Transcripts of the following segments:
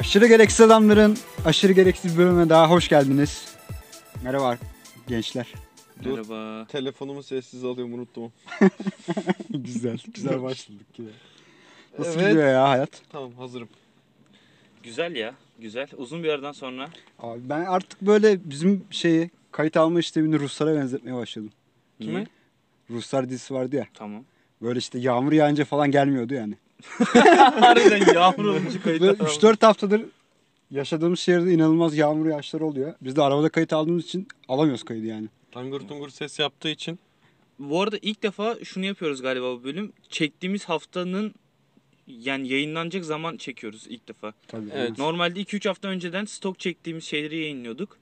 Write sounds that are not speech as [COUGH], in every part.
Aşırı gereksiz adamların aşırı gereksiz bölümüne daha hoş geldiniz. Merhaba gençler. Dur. Merhaba. Telefonumu sessiz alıyorum unuttum. [LAUGHS] güzel, güzel [LAUGHS] başladık yine. Nasıl Evet. gidiyor ya hayat? Tamam hazırım. Güzel ya. Güzel. Uzun bir yerden sonra. Abi ben artık böyle bizim şeyi kayıt alma işlemini Ruslara benzetmeye başladım. Niye? Kime? Ruslar dizisi vardı ya. Tamam. Böyle işte yağmur yağınca falan gelmiyordu yani. [LAUGHS] Harbiden yağmur olunca kayıt Böyle atalım. 3-4 haftadır yaşadığımız şehirde inanılmaz yağmur yağışları oluyor. Biz de arabada kayıt aldığımız için alamıyoruz kaydı yani. Tangır tungur ses yaptığı için. Bu arada ilk defa şunu yapıyoruz galiba bu bölüm. Çektiğimiz haftanın yani yayınlanacak zaman çekiyoruz ilk defa. Tabii. Evet. Normalde 2-3 hafta önceden stok çektiğimiz şeyleri yayınlıyorduk.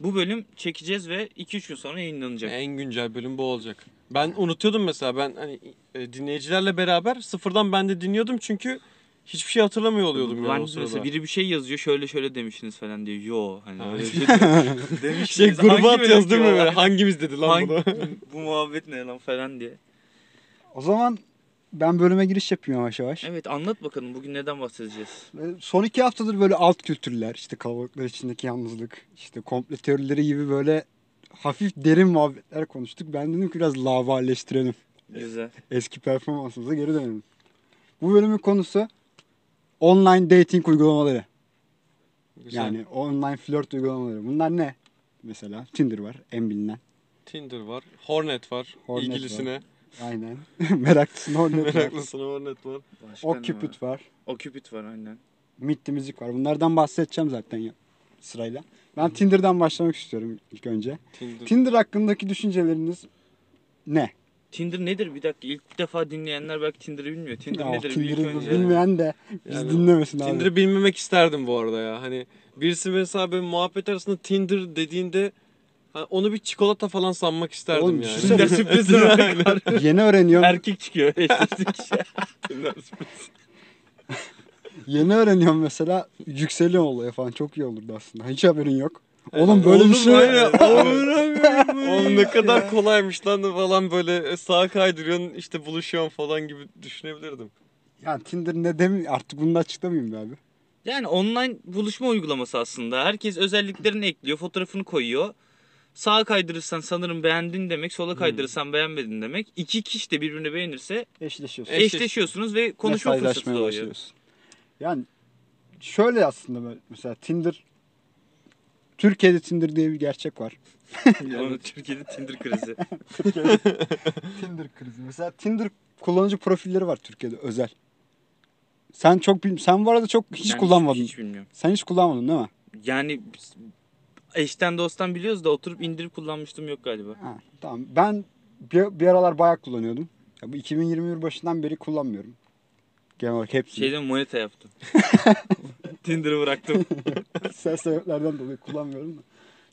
Bu bölüm çekeceğiz ve 2-3 gün sonra yayınlanacak. En güncel bölüm bu olacak. Ben unutuyordum mesela ben hani e, dinleyicilerle beraber sıfırdan ben de dinliyordum çünkü hiçbir şey hatırlamıyor oluyordum ben yani o sırada. mesela biri bir şey yazıyor şöyle şöyle demişsiniz falan diyor. Yo hani Ha, öyle bir şey- şey [LAUGHS] şey demişsiniz. gruba Hangi atıyoruz değil mi böyle? Hangimiz dedi lan Hangi- bunu? [LAUGHS] bu muhabbet ne lan falan diye. O zaman ben bölüme giriş yapayım yavaş yavaş. Evet anlat bakalım bugün neden bahsedeceğiz? Ve Son iki haftadır böyle alt kültürler, işte kalabalıklar içindeki yalnızlık, işte komple teorileri gibi böyle hafif derin muhabbetler konuştuk. Ben dedim ki biraz lavalleştirelim. Güzel. Eski performansımıza geri dönelim. Bu bölümün konusu online dating uygulamaları. Güzel. Yani online flört uygulamaları. Bunlar ne? Mesela Tinder var en bilinen. Tinder var, Hornet var, Hornet ilgilisine, Aynen. [LAUGHS] Meraklısın Hornet var. meraklısına Hornet var. Başka O Cupid var. O Cupid var aynen. Meet the Music var. Bunlardan bahsedeceğim zaten ya, sırayla. Ben Tinder'dan başlamak istiyorum ilk önce. Tinder. Tinder hakkındaki düşünceleriniz ne? Tinder nedir bir dakika ilk defa dinleyenler belki Tinder'ı bilmiyor. Tinder Ya, nedir bir ilk Tinder'ı önce. bilmeyen de bizi Yani dinlemesin abi. Tinder'ı bilmemek isterdim bu arada ya. Hani birisi mesela böyle muhabbet arasında Tinder dediğinde ha, onu bir çikolata falan sanmak isterdim Oğlum, yani. düşünsene. Tinder sürprizi var. Yeni öğreniyorum. Erkek çıkıyor eşleştik. Tinder sürpriz. Yeni öğreniyorum mesela yükseliyor olaya falan çok iyi olurdu aslında. Hiç haberin yok. Oğlum böyle bir şey. [LAUGHS] Oğlum ne kadar kolaymış lan falan böyle sağa kaydırıyorsun işte buluşuyorsun falan gibi düşünebilirdim. Ya Tinder ne demi artık bunu da açıklamayayım be abi. Yani online buluşma uygulaması aslında. Herkes özelliklerini ekliyor, fotoğrafını koyuyor. Sağa kaydırırsan sanırım beğendin demek, sola kaydırırsan beğenmedin demek. İki kişi de birbirini beğenirse Eşleşiyorsun. Eşleş- eşleşiyorsunuz ve konuşma fırsatı doğuyor. Yani şöyle aslında böyle mesela Tinder Türkiye'de Tinder diye bir gerçek var. [LAUGHS] Yani Türkiye'de Tinder krizi. [LAUGHS] [LAUGHS] Tinder krizi. Mesela Tinder kullanıcı profilleri var Türkiye'de özel. Sen çok bil sen bu arada çok hiç Yani kullanmadın. Hiç, bilmiyorum. Sen hiç kullanmadın değil mi? Yani eşten dosttan biliyoruz da oturup indirip kullanmıştım yok galiba. Ha, tamam. Ben bir, bir aralar bayağı kullanıyordum. Ya bu 2021 başından beri kullanmıyorum. Genel olarak hepsini. Şeyden moneta yaptım. [LAUGHS] Tinder'ı bıraktım. [LAUGHS] Sen sebeplerden dolayı kullanmıyorum da.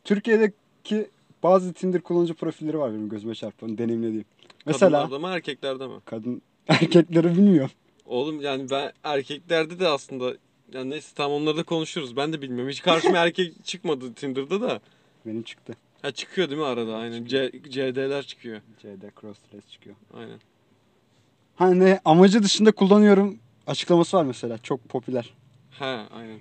Türkiye'deki bazı Tinder kullanıcı profilleri var benim gözüme çarpan, deneyimlediğim. Mesela Kadınlarda mı erkeklerde mi? kadın [LAUGHS] erkekleri bilmiyorum. Oğlum yani ben erkeklerde de aslında yani neyse tam onları da konuşuruz. Ben de bilmiyorum. Hiç karşıma erkek çıkmadı Tinder'da da. Benim çıktı. Ha çıkıyor değil mi arada? Aynen. C, CD'ler çıkıyor. CD crossdress çıkıyor. Aynen. Hani amacı dışında kullanıyorum açıklaması var mesela çok popüler. Ha aynen.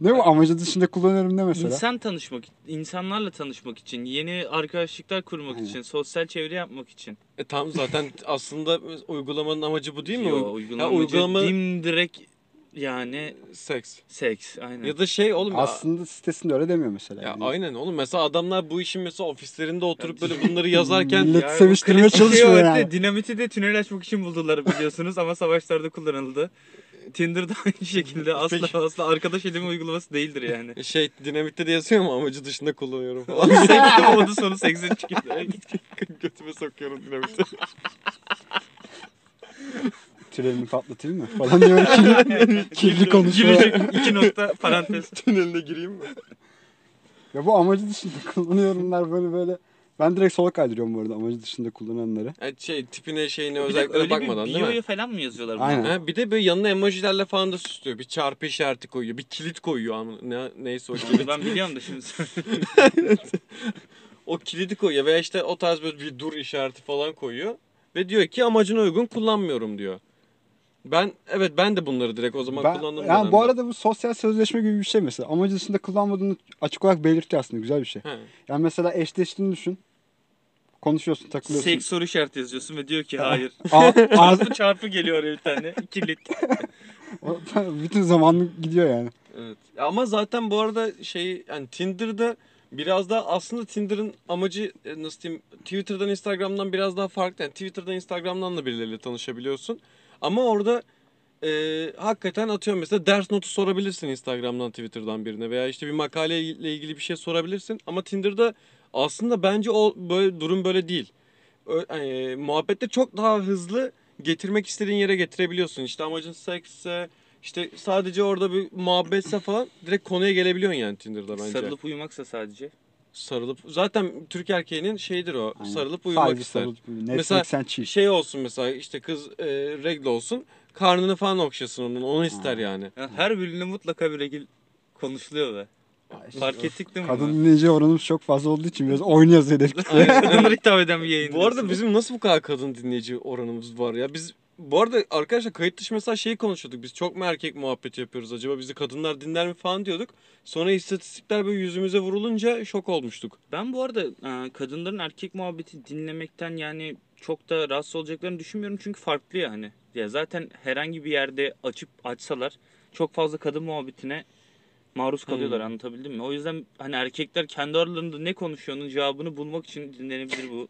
Ne bu amacı dışında kullanıyorum ne mesela? İnsan tanışmak, insanlarla tanışmak için, yeni arkadaşlıklar kurmak Aynen. için, sosyal çevre yapmak için. E tam zaten aslında uygulamanın amacı bu değil mi? Yo, Uy- uygulama, Ya uygulama dimdirek yani seks. seks aynen. Ya da şey oğlum ya- Aslında sitesinde öyle demiyor mesela. Ya Yani aynen oğlum mesela adamlar bu işin mesela ofislerinde oturup böyle bunları yazarken Millet seviştirmeye çalışmıyor yani. Dinamiti de tünel açmak için buldular biliyorsunuz ama savaşlarda kullanıldı. Tinder'da [LAUGHS] aynı şekilde asla Peki. asla arkadaş edinme uygulaması değildir yani. [LAUGHS] şey dinamitte de yazıyor mu amacı dışında kullanıyorum falan. Seks modu sonu seksin çıkıyor. [LAUGHS] Götüme sokuyorum dinamite. Trenini patlatayım mı? Falan diyor kirli, [LAUGHS] kirli konuşma. İki nokta parantez. [LAUGHS] Tüneline gireyim mi? Ya bu amacı dışında kullanıyorumlar böyle böyle. Ben direkt sola kaydırıyorum bu arada amacı dışında kullananları. Yani şey tipine şeyine özelliklere öyle bakmadan bir değil mi? falan mı yazıyorlar bunu? Aynen. Ha, bir de böyle yanına emojilerle falan da süslüyor. Bir çarpı işareti koyuyor. Bir kilit koyuyor. ama Ne, neyse o kilit. Ben biliyorum da şimdi. [LAUGHS] o kilidi koyuyor veya işte o tarz böyle bir dur işareti falan koyuyor. Ve diyor ki amacına uygun kullanmıyorum diyor. Ben evet ben de bunları direkt o zaman Ben, kullandım. yani bu dönemde. arada bu sosyal sözleşme gibi bir şey mesela. Amacı dışında kullanmadığını açık olarak belirtiyor aslında. Güzel bir şey. He. Yani mesela eşleştiğini düşün. Konuşuyorsun, takılıyorsun. Seks soru işareti yazıyorsun ve diyor ki hayır. [LAUGHS] [LAUGHS] Ağzı, çarpı geliyor oraya bir tane. Kilit. [LAUGHS] bütün zamanı gidiyor yani. Evet. Ama zaten bu arada şey yani Tinder'da biraz daha aslında Tinder'ın amacı e, nasıl diyeyim Twitter'dan Instagram'dan biraz daha farklı. Yani Twitter'dan Instagram'dan da birileriyle tanışabiliyorsun. Ama orada e, hakikaten atıyorum mesela ders notu sorabilirsin Instagram'dan Twitter'dan birine veya işte bir makaleyle ilgili bir şey sorabilirsin. Ama Tinder'da aslında bence o böyle durum böyle değil. E, muhabbette çok daha hızlı getirmek istediğin yere getirebiliyorsun. İşte amacın seksse işte sadece orada bir muhabbetse falan direkt konuya gelebiliyorsun yani Tinder'da bence. Sarılıp uyumaksa sadece. Sarılıp zaten Türk erkeğinin şeyidir o. Aynen. Sarılıp uyumak Sadece ister. sarılıp uyuyor. Mesela chill. Şey olsun mesela işte kız e, regle olsun. Karnını falan okşasın onun. Onu ister yani. Yani her bölümde mutlaka bir regil konuşuluyor be. Fark ettik değil mi? Kadın dinleyici oranımız çok fazla olduğu için biraz oynuyoruz hedef. Kadınlara [LAUGHS] hitap eden bir yayın. Bu arada bizim nasıl bu kadar kadın dinleyici oranımız var ya? Biz bu arada arkadaşlar kayıt dışı mesela şeyi konuşuyorduk. Biz çok mu erkek muhabbeti yapıyoruz acaba? Bizi kadınlar dinler mi falan diyorduk. Sonra istatistikler böyle yüzümüze vurulunca şok olmuştuk. Ben bu arada e, kadınların erkek muhabbeti dinlemekten yani çok da rahatsız olacaklarını düşünmüyorum çünkü farklı ya hani. Ya zaten herhangi bir yerde açıp açsalar çok fazla kadın muhabbetine maruz kalıyorlar Hmm. anlatabildim mi? O yüzden hani erkekler kendi aralarında ne konuşuyor'nun cevabını bulmak için dinlenebilir bu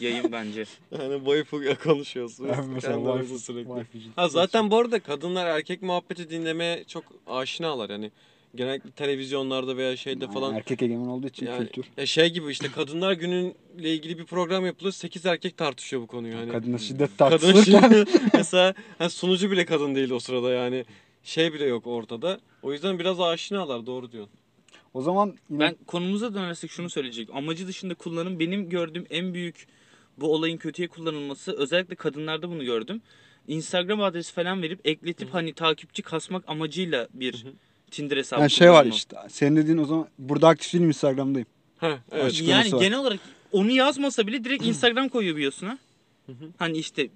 yayın bence. [LAUGHS] Yani waifu konuşuyorsun. Ben mesela aramızda sürekli. wifi- Ha zaten bu arada kadınlar erkek muhabbeti dinlemeye çok aşinalar yani. Genellikle televizyonlarda veya şeyde Yani falan. Erkek egemen olduğu için Yani, kültür. ya şey gibi işte kadınlar günüyle ilgili bir program yapılıyor. 8 erkek tartışıyor bu konuyu. Hani Kadına şiddet kadın tartışılırken şimdi [LAUGHS] [LAUGHS] mesela hani sunucu bile kadın değil o sırada yani. Şey bile yok ortada. O yüzden biraz aşinalar doğru diyorsun. O zaman yine Ben konumuza dönersek şunu söyleyecek. Amacı dışında kullanım benim gördüğüm en büyük bu olayın kötüye kullanılması. Özellikle kadınlarda bunu gördüm. Instagram adresi falan verip ekletip hani takipçi kasmak amacıyla bir Tinder hesabı yani şey var kullanma. işte. Senin dediğin o zaman burada aktif değilim Instagram'dayım. Heh, evet. Yani var. genel olarak onu yazmasa bile direkt [CLEARS THROAT] Instagram koyuyor biosuna. Hani işte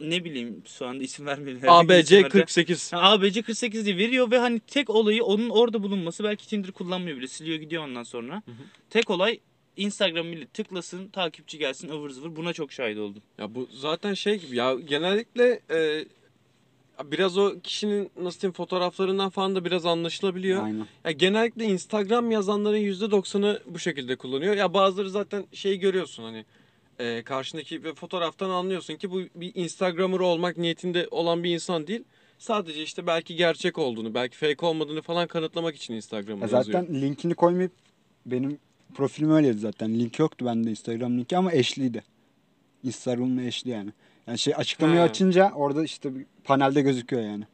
ne bileyim şu anda isim vermeyelim. ABC isim ver de. 48. Ha, ABC 48 diye veriyor ve hani tek olayı onun orada bulunması. Belki Tinder kullanmıyor bile. Siliyor gidiyor ondan sonra. Tek olay Instagram millet tıklasın, takipçi gelsin, ıvır zıvır. Buna çok şahit oldum. Ya bu zaten şey gibi ya genellikle e, biraz o kişinin nasıl diyeyim fotoğraflarından falan da biraz anlaşılabiliyor. Aynen. Ya genellikle Instagram yazanların %90'ı bu şekilde kullanıyor. Ya bazıları zaten şeyi görüyorsun hani e, karşındaki ve fotoğraftan anlıyorsun ki bu bir Instagrammer olmak niyetinde olan bir insan değil. Sadece işte belki gerçek olduğunu, belki fake olmadığını falan kanıtlamak için Instagram'ı Ya yazıyor. zaten linkini koymayıp benim profilim öyleydi zaten. Link yoktu bende Instagram linki ama eşliydi. Instagram'la eşli yani. Yani şey açıklamayı Ha. açınca orada işte panelde gözüküyor yani.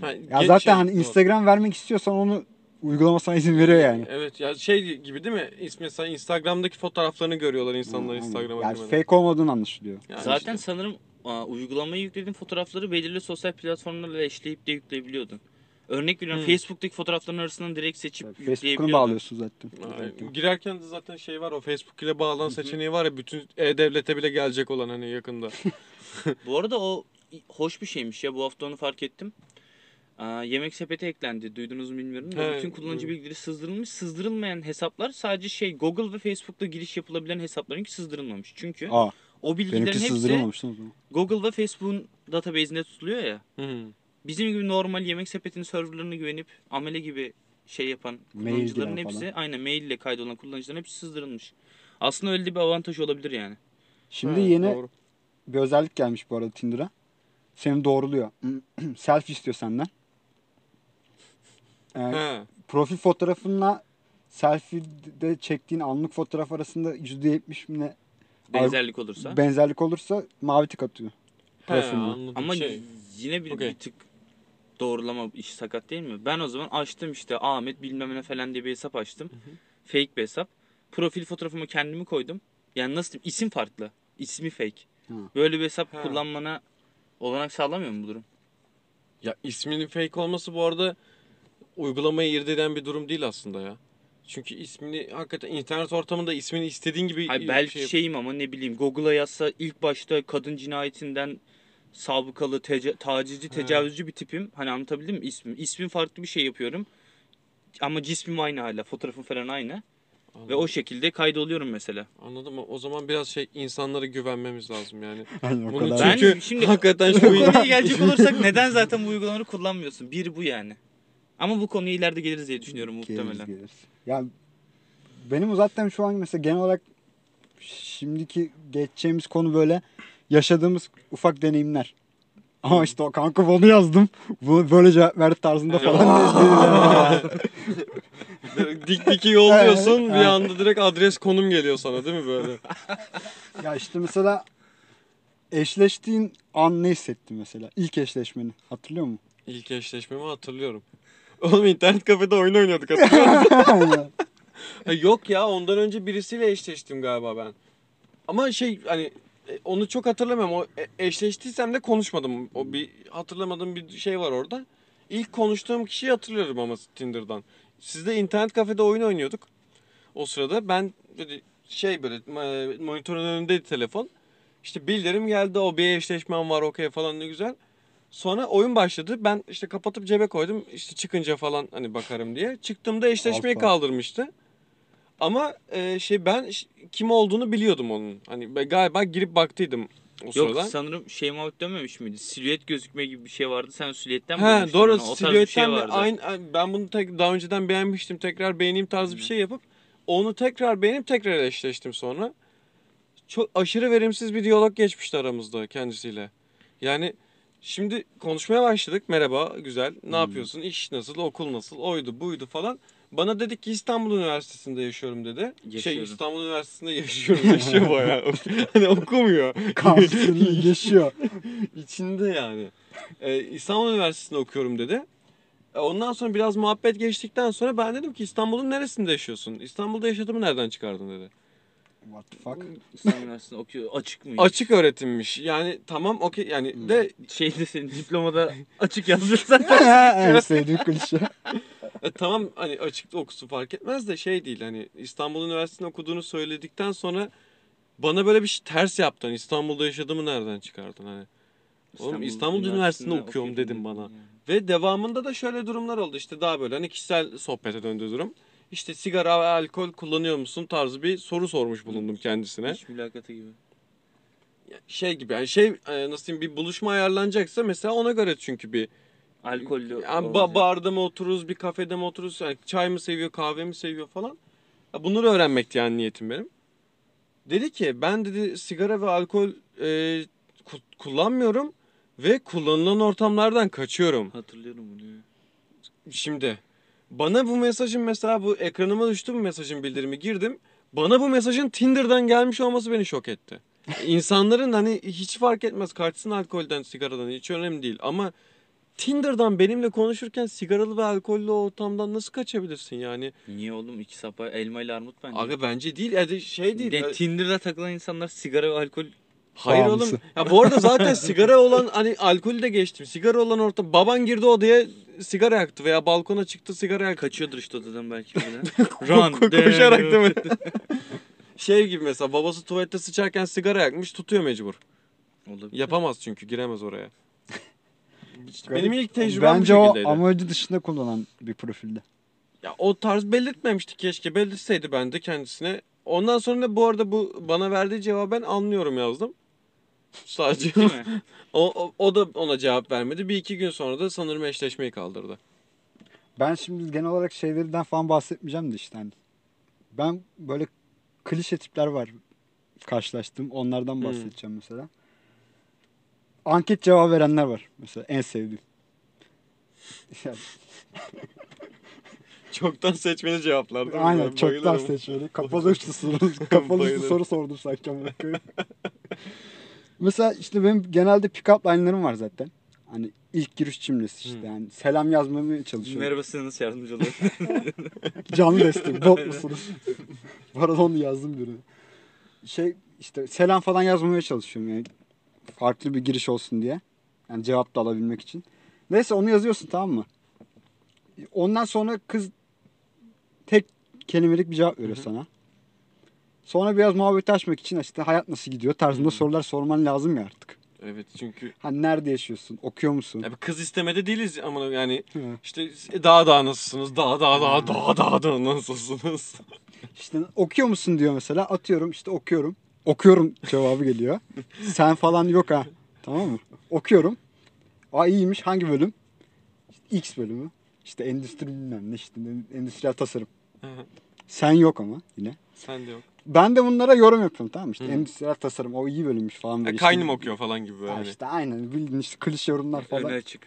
Ha, Ya zaten şey, hani doğru. Instagram vermek istiyorsan onu uygulama sana izin veriyor yani. Evet ya şey gibi değil mi? Mesela Instagram'daki fotoğraflarını görüyorlar insanlar Aynen. Instagram'a Yani girmeden. fake olmadığını anlaşılıyor. Yani Zaten işte. sanırım aa, uygulamaya yüklediğin fotoğrafları belirli sosyal platformlarla eşleyip de yükleyebiliyordun. Örnek veriyorum Hmm. Facebook'taki fotoğrafların arasından direkt seçip Facebook'unu yükleyebiliyordun. bağlıyorsun zaten. Aynen. Girerken de zaten şey var o Facebook ile bağlanan seçeneği var ya bütün e-devlete bile gelecek olan hani yakında. [LAUGHS] Bu arada o hoş bir şeymiş ya. Bu hafta onu fark ettim. Aa, yemek sepeti eklendi. Duydunuz mu bilmiyorum. He, bütün kullanıcı duydum. bilgileri sızdırılmış. Sızdırılmayan hesaplar sadece şey Google ve Facebook'ta giriş yapılabilen hesaplarınki sızdırılmamış. Çünkü Aa, o bilgilerin benimki hepsi sızdırılmamış lan o zaman. Google ve Facebook'un database'inde tutuluyor ya. Hı. Bizim gibi normal yemek sepetinin serverlarına güvenip amele gibi şey yapan Mail kullanıcıların giren hepsi falan. aynen mail ile kaydolan kullanıcıların hepsi sızdırılmış. Aslında öyle de bir avantaj olabilir yani. Şimdi Ha, yeni doğru. bir özellik gelmiş bu arada Tinder'a. Seni doğruluyor. [CLEARS THROAT] Selfie istiyor senden. Ee, Ha. profil fotoğrafınla selfie'de çektiğin anlık fotoğraf arasında %70 mi ne Benzerlik olursa. benzerlik olursa mavi tık atıyor. He, Profiline. Ama şey, yine bir, Okey. bir tık doğrulama işi sakat değil mi? Ben o zaman açtım işte Ahmet bilmem ne falan diye bir hesap açtım. Fake bir hesap. Profil fotoğrafımı kendimi koydum. Yani nasıl diyeyim isim farklı. İsmi fake. Ha. Böyle bir hesap Ha. kullanmana olanak sağlamıyor mu bu durum? ya isminin fake olması bu arada uygulamayı irdeleyen bir durum değil aslında ya. Çünkü ismini hakikaten internet ortamında ismini istediğin gibi Hayır, şey belki yap- şeyim ama ne bileyim Google'a yazsa ilk başta kadın cinayetinden sabıkalı, tece- tacizci, tecavüzcü bir tipim. Hani anlatabildim mi ismim? İsmim farklı bir şey yapıyorum. Ama cismim aynı hala. Fotoğrafım falan aynı. Ve o şekilde kaydoluyorum mesela. Anladım mı? O zaman biraz şey insanlara güvenmemiz lazım yani. [LAUGHS] Yani o Bunu kadar. Ben çünkü şimdi- hakikaten Bu şu konuya gelecek olursak [LAUGHS] neden zaten bu uygulamaları kullanmıyorsun? Bir bu yani. Ama bu konuya ileride geliriz diye düşünüyorum muhtemelen. Geliriz, geliriz. Ya benim zaten şu an mesela genel olarak şimdiki geçeceğimiz konu böyle yaşadığımız ufak deneyimler. Ama işte o kanka bunu yazdım. Bu böyle cevap verdi tarzında falan. [LAUGHS] dik diki yolluyorsun bir anda direkt adres konum geliyor sana değil mi böyle? [LAUGHS] ya işte mesela eşleştiğin an ne hissettin mesela? İlk eşleşmeni hatırlıyor musun? İlk eşleşmemi hatırlıyorum. Oğlum internet kafede oyun oynuyorduk hatırlıyor [LAUGHS] Yok ya ondan önce birisiyle eşleştim galiba ben. Ama şey hani e, onu çok hatırlamıyorum. O e, eşleştiysem de konuşmadım. O bir hatırlamadığım bir şey var orada. İlk konuştuğum kişiyi hatırlıyorum ama Tinder'dan. Sizde internet kafede oyun oynuyorduk. O sırada ben böyle şey böyle monitörün önündeydi telefon. İşte bildirim geldi o bir eşleşmem var okey falan ne güzel. Sonra oyun başladı. Ben işte kapatıp cebe koydum. İşte çıkınca falan hani bakarım diye. Çıktığımda eşleşmeyi Alfa. kaldırmıştı. Ama e, şey ben kim olduğunu biliyordum onun. Hani ben galiba girip baktıydım o Yok sırada. sanırım şey muhabbet dönmemiş miydi? Silüet gözükme gibi bir şey vardı. Sen silüetten mi He doğru onu? O tarz bir şey silüetten de vardı. aynı ben bunu tek, daha önceden beğenmiştim. Tekrar beğeneyim tarzı bir şey yapıp onu tekrar beğenip tekrar eşleştim sonra. Çok aşırı verimsiz bir diyalog geçmişti aramızda kendisiyle. Yani şimdi konuşmaya başladık. Merhaba, güzel. Ne yapıyorsun? İş nasıl? Okul nasıl? Oydu, buydu falan. Bana dedi ki İstanbul Üniversitesi'nde yaşıyorum dedi. Şey Yaşıyorum. İstanbul Üniversitesi'nde yaşıyorum. Yaşıyor [LAUGHS] bayağı. [LAUGHS] hani okumuyor. Kampüsünü [LAUGHS] yaşıyor. İçinde yani. Ee, İstanbul Üniversitesi'nde okuyorum dedi. E, Ondan sonra biraz muhabbet geçtikten sonra ben dedim ki İstanbul'un neresinde yaşıyorsun? İstanbul'da yaşadığımı nereden çıkardın dedi. What the fuck? İstanbul Üniversitesi'nde okuyor. Açık mı? Açık öğretimmiş. Yani tamam okey yani de Şeyde senin diplomada [LAUGHS] açık yazıyor zaten. en sevdiğim klişe. e, tamam hani açıkta okusun fark etmez de şey değil hani İstanbul Üniversitesi'nde okuduğunu söyledikten sonra bana böyle bir şey ters yaptın. İstanbul'da yaşadığımı nereden çıkardın hani. Oğlum İstanbul Üniversitesi'nde okuyorum dedim bana. Ve devamında da şöyle durumlar oldu işte daha böyle hani kişisel sohbete döndü durum. İşte sigara ve alkol kullanıyor musun tarzı bir soru sormuş bulundum kendisine. İş mülakatı gibi. Şey gibi yani şey e, nasıl diyeyim bir buluşma ayarlanacaksa mesela ona göre çünkü bir Alkollü. yani ba- barda mı otururuz bir kafede mi otururuz yani çay mı seviyor kahve mi seviyor falan. Ya bunları öğrenmekti yani niyetim benim. Dedi ki ben dedi sigara ve alkol e, ku- kullanmıyorum ve kullanılan ortamlardan kaçıyorum. Hatırlıyorum bunu. Şimdi bana bu mesajın mesela bu ekranıma düştü bu mesajın bildirimi girdim. Bana bu mesajın Tinder'dan gelmiş olması beni şok etti. İnsanların hani hiç fark etmez kaçsın alkolden sigaradan hiç önemli değil ama Tinder'dan benimle konuşurken sigaralı ve alkollü ortamdan nasıl kaçabilirsin yani? Niye oğlum iki sapa elma ile armut bence. Aga bence değil yani şey değil. Yani Tinder'da takılan insanlar sigara ve alkol Hayır Bağımlısı. oğlum. Ya bu arada zaten sigara olan hani alkolü de geçtim. Sigara olan ortam. Baban girdi odaya sigara yaktı veya balkona çıktı sigara yaktı. kaçıyordur işte odadan belki. [LAUGHS] Ko- ko- koşarak değil mi? [LAUGHS] şey gibi mesela babası tuvalette sıçarken sigara yakmış tutuyor mecbur. Olabilir. Yapamaz çünkü giremez oraya. Benim ilk tecrübem Bence bu o şekildeydi. amacı dışında kullanan bir profilde. Ya o tarz belirtmemişti keşke belirtseydi ben de kendisine. Ondan sonra da bu arada bu bana verdiği cevabı ben anlıyorum yazdım. Sadece Değil mi? [LAUGHS] o, o, o da ona cevap vermedi. Bir iki gün sonra da sanırım eşleşmeyi kaldırdı. Ben şimdi genel olarak şeylerden falan bahsetmeyeceğim de işte hani. Ben böyle klişe tipler var karşılaştım. Onlardan Hmm. bahsedeceğim mesela. Anket cevabı verenler var mesela en sevdiğim. [LAUGHS] Yani, [LAUGHS] Çoktan seçmeli cevaplar aynen Ben çoktan bayılırım. seçmeli. Kapalı uçlu soru, kapalı uçlu soru sordum sanki. Mesela işte benim genelde pick-up line'larım var zaten. Hani ilk giriş cümlesi işte yani selam yazmamaya çalışıyorum. Merhaba size nasıl yardımcı oluyor? [LAUGHS] Canlı destek. Bot musunuz? Bu arada onu yazdım birine. Şey işte selam falan yazmamaya çalışıyorum yani. Farklı bir giriş olsun diye. Yani cevap da alabilmek için. Neyse onu yazıyorsun tamam mı? Ondan sonra kız tek kelimelik bir cevap veriyor Hı hı. sana. Sonra biraz muhabbet açmak için işte hayat nasıl gidiyor tarzında Hı. sorular sorman lazım ya artık. Evet çünkü Hani nerede yaşıyorsun? Okuyor musun? ya bir kız istemede değiliz ama yani Hı. işte daha daha nasılsınız? Daha daha daha daha daha da nasılsınız? [LAUGHS] İşte okuyor musun diyor mesela. Atıyorum işte okuyorum. Okuyorum cevabı geliyor. [LAUGHS] Sen falan yok ha. Tamam mı? Okuyorum. Aa iyiymiş. Hangi bölüm? İşte X bölümü. İşte endüstri bilmem ne işte endüstriyel tasarım. Sen yok ama yine. Sen de yok. Ben de bunlara yorum yapıyorum tamam mı? İşte Hı. endüstriyel tasarım o iyi bölümmüş falan Ya böyle. kaynım işte. okuyor falan gibi böyle. Ha işte aynen bildiğin işte klişe yorumlar falan. Öne açık.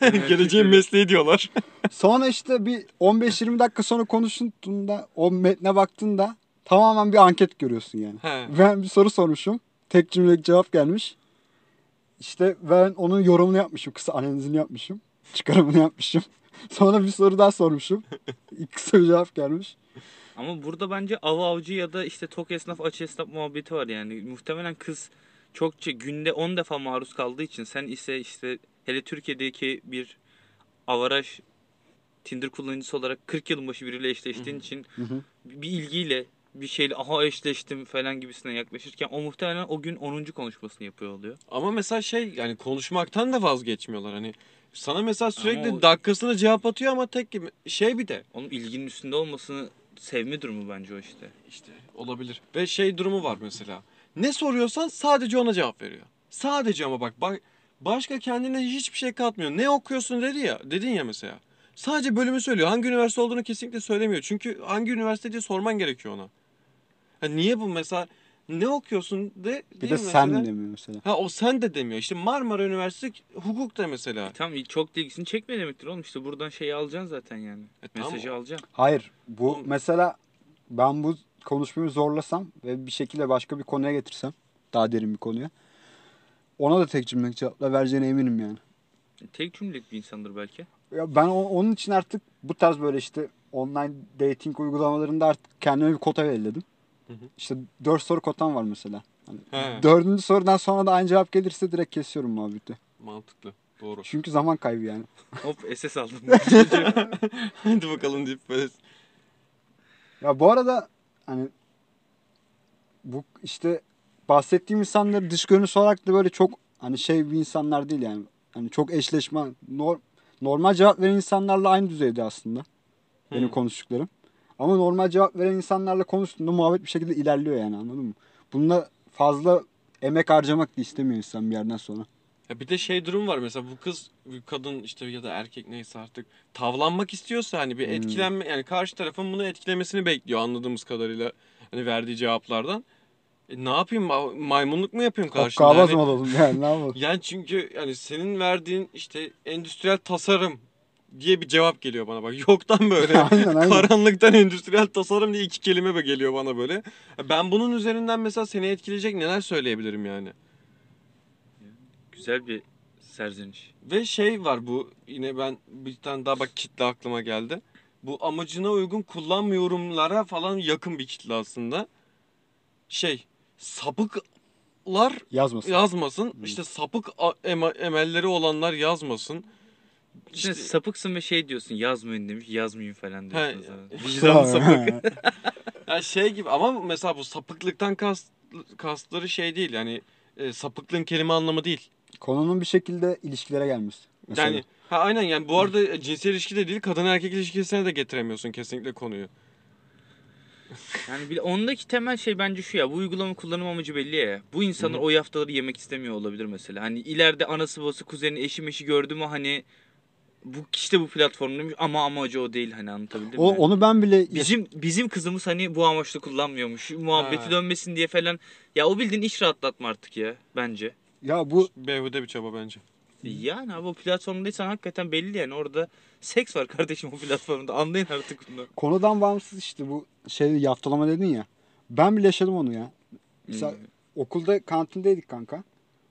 [LAUGHS] Geleceğin mesleği diyorlar. [LAUGHS] Sonra işte bir 15-20 dakika sonra konuştuğunda o metne baktığında tamamen bir anket görüyorsun yani. He. Ben bir soru sormuşum. Tek cümlelik cevap gelmiş. İşte ben onun yorumunu yapmışım. Kısa analizini yapmışım. Çıkarımını yapmışım. Sonra bir soru daha sormuşum. [LAUGHS] Kısa bir cevap gelmiş. Ama burada bence av avcı ya da işte tok esnaf aç esnaf muhabbeti var yani. Muhtemelen kız çokça günde 10 defa maruz kaldığı için sen ise işte hele Türkiye'deki bir avaraj Tinder kullanıcısı olarak 40 yılın başı biriyle eşleştiğin için bir ilgiyle bir şeyle aha eşleştim falan gibisine yaklaşırken o muhtemelen o gün 10. konuşmasını yapıyor oluyor. Ama mesela şey yani konuşmaktan da vazgeçmiyorlar. Hani sana mesela sürekli o- dakikasına cevap atıyor ama tek gibi şey bir de Onun ilginin üstünde olmasını sevme durumu bence o işte. işte olabilir. Ve şey durumu var mesela. Ne soruyorsan sadece ona cevap veriyor. Sadece ama bak, bak başka kendine hiçbir şey katmıyor. Ne okuyorsun dedi ya, dedin ya mesela. Sadece bölümü söylüyor. Hangi üniversite olduğunu kesinlikle söylemiyor. Çünkü hangi üniversite diye sorman gerekiyor ona. Ha niye bu mesela ne okuyorsun de Bir de mi sen mesela? demiyor mesela. Ha o sen de demiyor. İşte Marmara Üniversitesi hukuk da mesela. Tam çok da ilgisini çekme demektir oğlum işte buradan şeyi alacaksın zaten yani. E tamam. Mesajı alacaksın. Hayır. Bu Oğlum- mesela ben bu konuşmayı zorlasam ve bir şekilde başka bir konuya getirsem daha derin bir konuya. Ona da tek cümlelik cevapla vereceğine eminim yani. Tek cümlelik bir insandır belki. Ya ben o- onun için artık bu tarz böyle işte online dating uygulamalarında artık kendime bir kota belirledim. Hı hı. İşte dört soru kotam var mesela. Hani He. dördüncü sorudan sonra da aynı cevap gelirse direkt kesiyorum muhabbeti. Mantıklı. Doğru. Çünkü zaman kaybı yani. [LAUGHS] Hop SS aldım. [LAUGHS] Hadi bakalım deyip böyle. Ya bu arada hani bu işte bahsettiğim insanlar dış görünüş olarak da böyle çok hani şey bir insanlar değil yani. Hani çok eşleşme nor- normal cevap veren insanlarla aynı düzeyde aslında. Benim konuştuklarım. Ama normal cevap veren insanlarla konuştuğunda muhabbet bir şekilde ilerliyor yani anladın mı? Bununla fazla emek harcamak da istemiyor insan bir yerden sonra. Ya bir de şey durum var mesela bu kız bir kadın işte ya da erkek neyse artık tavlanmak istiyorsa hani bir Hmm. etkilenme yani karşı tarafın bunu etkilemesini bekliyor anladığımız kadarıyla hani verdiği cevaplardan. E ne yapayım ma- maymunluk mu yapayım karşında? Hokkabaz Yani- mı olalım yani ne yapalım? [LAUGHS] Yani çünkü yani senin verdiğin işte endüstriyel tasarım diye bir cevap geliyor bana bak. [LAUGHS] Yoktan böyle. aynen aynen. Karanlıktan endüstriyel tasarım diye iki kelime be geliyor bana böyle. Ben bunun üzerinden mesela seni etkileyecek neler söyleyebilirim yani. Güzel bir serzeniş. Ve şey var bu yine ben bir tane daha bak kitle aklıma geldi. Bu amacına uygun kullanmıyorumlara falan yakın bir kitle aslında. Şey sapıklar Yazmasın. yazmasın. Hmm. İşte sapık emelleri olanlar yazmasın. İşte İşte sapıksın ve şey diyorsun yazmayın demiş yazmayın falan diyorsun. sonra. [LAUGHS] vicdan sapık. [LAUGHS] Ya şey gibi ama mesela bu sapıklıktan kast, kastları şey değil yani e, sapıklığın kelime anlamı değil. Konunun bir şekilde ilişkilere gelmesi. Mesela. Yani ha aynen yani bu arada cinsel ilişki de değil kadın erkek ilişkisine de getiremiyorsun kesinlikle konuyu. [LAUGHS] Yani bir ondaki temel şey bence şu ya bu uygulama kullanım amacı belli ya. Bu insanlar Hı hı. o yaftaları yemek istemiyor olabilir mesela. Hani ileride anası babası kuzeni eşi meşi gördü mü hani bu işte bu platformdaymış ama amacı o değil hani anlatabildim o, mi? onu ben bile Bizim bizim kızımız hani bu amaçla kullanmıyormuş. Muhabbeti Ha. dönmesin diye falan. Ya o bildiğin iş rahatlatma artık ya bence. ya bu Behude bir çaba bence. Yani abi o platformdaysan hakikaten belli yani orada seks var kardeşim o platformda anlayın artık bunu. konudan bağımsız işte bu şey yaftalama dedin ya. Ben bile yaşadım onu ya. Mesela Hmm. okulda kantindeydik kanka.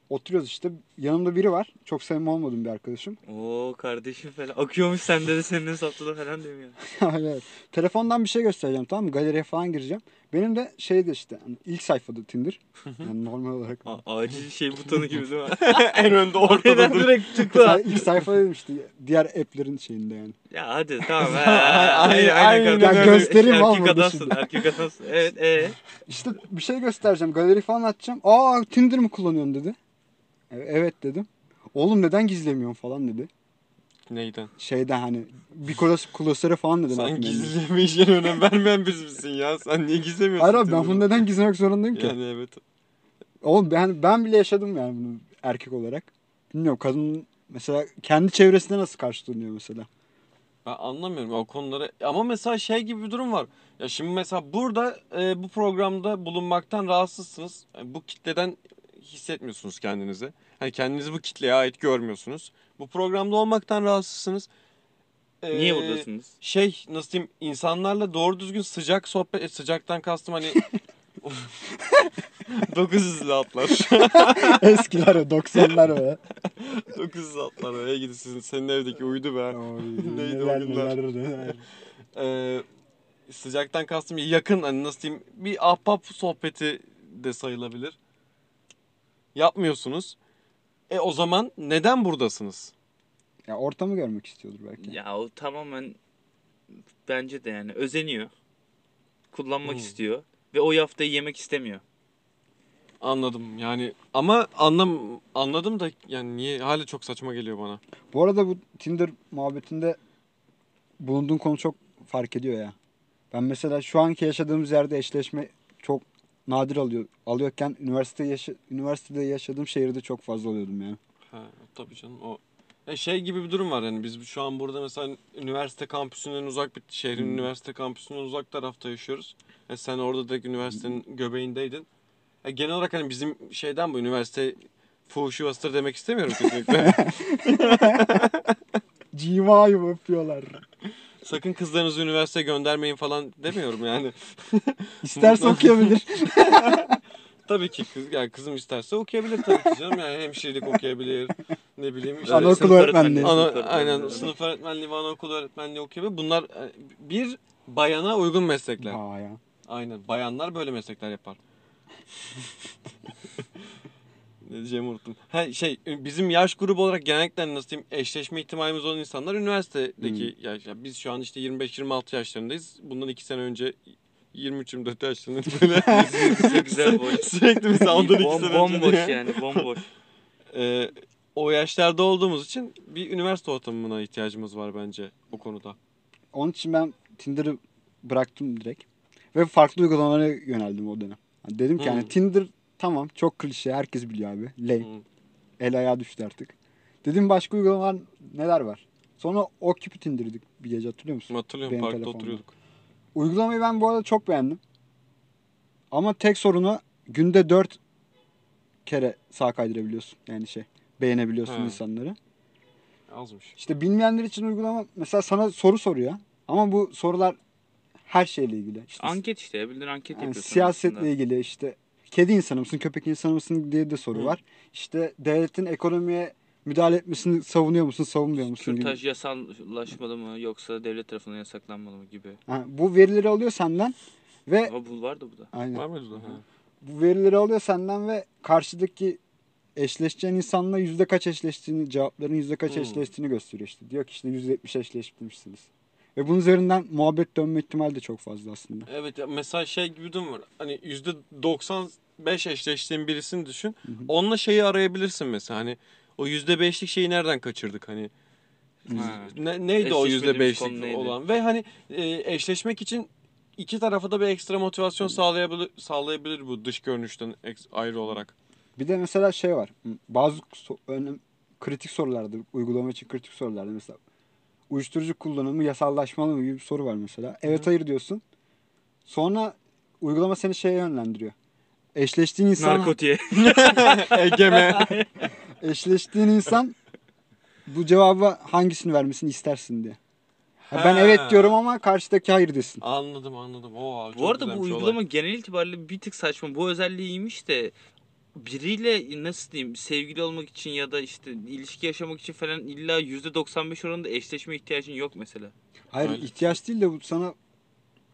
Oturuyoruz işte. Yanımda biri var. Çok samimi olmadığım bir arkadaşım. [LAUGHS] Oo kardeşim falan akıyormuş sende de senin hesapta falan diyorum ya. evet. Telefondan bir şey göstereceğim tamam mı? Galeriye falan gireceğim. Benim de şeydi işte hani ilk sayfada Tinder. Yani normal olarak. A- acil şey butonu gibi değil mi? [LAUGHS] en önde ortada dur. direkt tıkla. İlk sayfa dedim işte diğer app'lerin şeyinde yani. ya hadi tamam. [LAUGHS] he. Aynen, aynen kardeşim. öyle. göstereyim erkek olmadı adamsın, şimdi. erkek adamsın. Evet e. İşte bir şey göstereceğim. Galeri falan açacağım. Aa Tinder mi kullanıyorsun dedi. E- Evet dedim. Oğlum neden gizlemiyorsun falan dedi. Neyden? Şeyden hani bir klas klasöre falan dedi. Sen Aklımda. gizlemeyeceğine önem vermeyen biz misin ya? Sen niye gizlemiyorsun? Hayır abi ben bunu neden gizlemek zorundayım ki? Yani evet. Oğlum ben ben bile yaşadım yani bunu erkek olarak. Bilmiyorum kadın mesela kendi çevresinde nasıl karşılanıyor mesela. Ben anlamıyorum o konuları. Ama mesela şey gibi bir durum var. Ya şimdi mesela burada e, bu programda bulunmaktan rahatsızsınız. Yani bu kitleden hissetmiyorsunuz kendinizi. Hani kendinizi bu kitleye ait görmüyorsunuz. Bu programda olmaktan rahatsızsınız. Ee, Niye buradasınız? Şey nasıl diyeyim insanlarla doğru düzgün sıcak sohbet e, sıcaktan kastım hani [LAUGHS] 900'lü atlar. [LAUGHS] Eskiler o 90'lar o. 900 [LAUGHS] atlar oraya gidin sizin senin evdeki uydu be. Neydi o neler, günler? neler, neler. Ee, sıcaktan kastım yakın hani nasıl diyeyim bir ahbap sohbeti de sayılabilir. Yapmıyorsunuz. E o zaman neden buradasınız? Ya ortamı görmek istiyordur belki. Ya o tamamen bence de yani özeniyor. Kullanmak Hmm. istiyor. Ve o yaftayı yemek istemiyor. Anladım yani ama anlam anladım da yani niye hala çok saçma geliyor bana. Bu arada bu Tinder muhabbetinde bulunduğun konu çok fark ediyor ya. Ben mesela şu anki yaşadığımız yerde eşleşme çok nadir alıyor alıyorken üniversite yaşa, üniversitede yaşadığım şehirde çok fazla oluyordum yani. Ha, tabii canım o e şey gibi bir durum var yani biz şu an burada mesela üniversite kampüsünden uzak bir şehrin Hmm. üniversite kampüsünden uzak tarafta yaşıyoruz. E sen orada direkt üniversitenin göbeğindeydin. E genel olarak hani bizim şeyden bu üniversite fuhuşu bastır demek istemiyorum kesinlikle. [LAUGHS] Cimayı öpüyorlar. Sakın kızlarınızı üniversiteye göndermeyin falan demiyorum yani. [LAUGHS] İsterse okuyabilir. [LAUGHS] Tabii ki kız yani kızım isterse okuyabilir tabii ki canım yani hemşirelik okuyabilir. Ne bileyim işte Anaokulu sınıf öğretmenliği. Ana, sınıf aynen sınıf öğretmenliği ve anaokulu öğretmenliği okuyabilir. Bunlar e, bir bayana uygun meslekler. Ha ya. Aynen. Bayanlar böyle meslekler yapar. [LAUGHS] ne diyeceğimi unuttum. Ha, şey bizim yaş grubu olarak genellikle nasıl diyeyim eşleşme ihtimalimiz olan insanlar üniversitedeki yaş. yani biz şu an işte 25-26 yaşlarındayız. Bundan 2 sene önce 23-24 yaşlarındayız böyle. [LAUGHS] Güzel boş. [LAUGHS] Sürekli mesela ondan 2 Bom, sene önce bomboş yani bomboş. [LAUGHS] Ee, o yaşlarda olduğumuz için bir üniversite ortamına ihtiyacımız var bence bu konuda. Onun için ben Tinder'ı bıraktım direkt. Ve farklı uygulamalara yöneldim o dönem. Yani dedim ki Hmm. yani Tinder tamam çok klişe herkes biliyor abi. Lame. Hı. El ayağa düştü artık. Dedim başka uygulamalar neler var? Sonra Occupy Tinder'dık bir gece hatırlıyor musun? Hatırlıyorum Benim parkta telefonda. oturuyorduk. Uygulamayı ben bu arada çok beğendim. Ama tek sorunu günde 4 kere sağ kaydırabiliyorsun. Yani şey beğenebiliyorsun He. insanları. Azmış. İşte bilmeyenler için uygulama mesela sana soru soruyor. Ama bu sorular her şeyle ilgili. İşte Anket işte bildiğin anket yani yapıyorsun siyasetle aslında. ilgili işte kedi insanı mısın, köpek insanı mısın diye de soru Hı. var. İşte devletin ekonomiye müdahale etmesini savunuyor musun, savunmuyor musun gibi. Kürtaj yasallaşmalı mı yoksa devlet tarafından yasaklanmalı mı gibi. Ha, bu verileri alıyor senden ve Ama bu vardı bu da. aynen. Var mıydı da? Ha. bu verileri alıyor senden ve karşıdaki eşleşeceğin insanla yüzde kaç eşleştiğini, cevapların yüzde kaç Hmm. eşleştiğini gösteriyor işte. Diyor ki işte yüzde yetmiş eşleşmişsiniz. Ve bunun üzerinden muhabbet dönme ihtimali de çok fazla aslında. Evet ya mesela şey gibi bir durum var. Hani %95 eşleştiğin birisini düşün. hı. Onunla şeyi arayabilirsin mesela. Hani o %5'lik şeyi nereden kaçırdık hani? Ha. Ne, neydi o Eşleşmediğimiz konu %5'lik neydi? olan? Ve hani e, eşleşmek için iki tarafa da bir ekstra motivasyon sağlayabilir sağlayabilir bu dış görünüşten ayrı olarak. Bir de mesela şey var. Bazı so- önem, kritik sorularda, uygulama için kritik sorularda mesela uyuşturucu kullanımı yasallaşmalı mı gibi bir soru var mesela. Evet hayır diyorsun. Sonra uygulama seni şeye yönlendiriyor. Eşleştiğin insan Narkotiğe. [LAUGHS] Egeme. [LAUGHS] eşleştiğin insan bu cevabı hangisini vermesini istersin diye. Ha, ben evet diyorum ama karşıdaki hayır desin. Anladım anladım. Oo, çok Bu arada bu güzelmiş olay. uygulama genel itibariyle bir tık saçma. Bu özelliği iyiymiş de biriyle nasıl diyeyim sevgili olmak için ya da işte ilişki yaşamak için falan illa %95 oranında eşleşme ihtiyacın yok mesela. Hayır Öyle. ihtiyaç değil de bu sana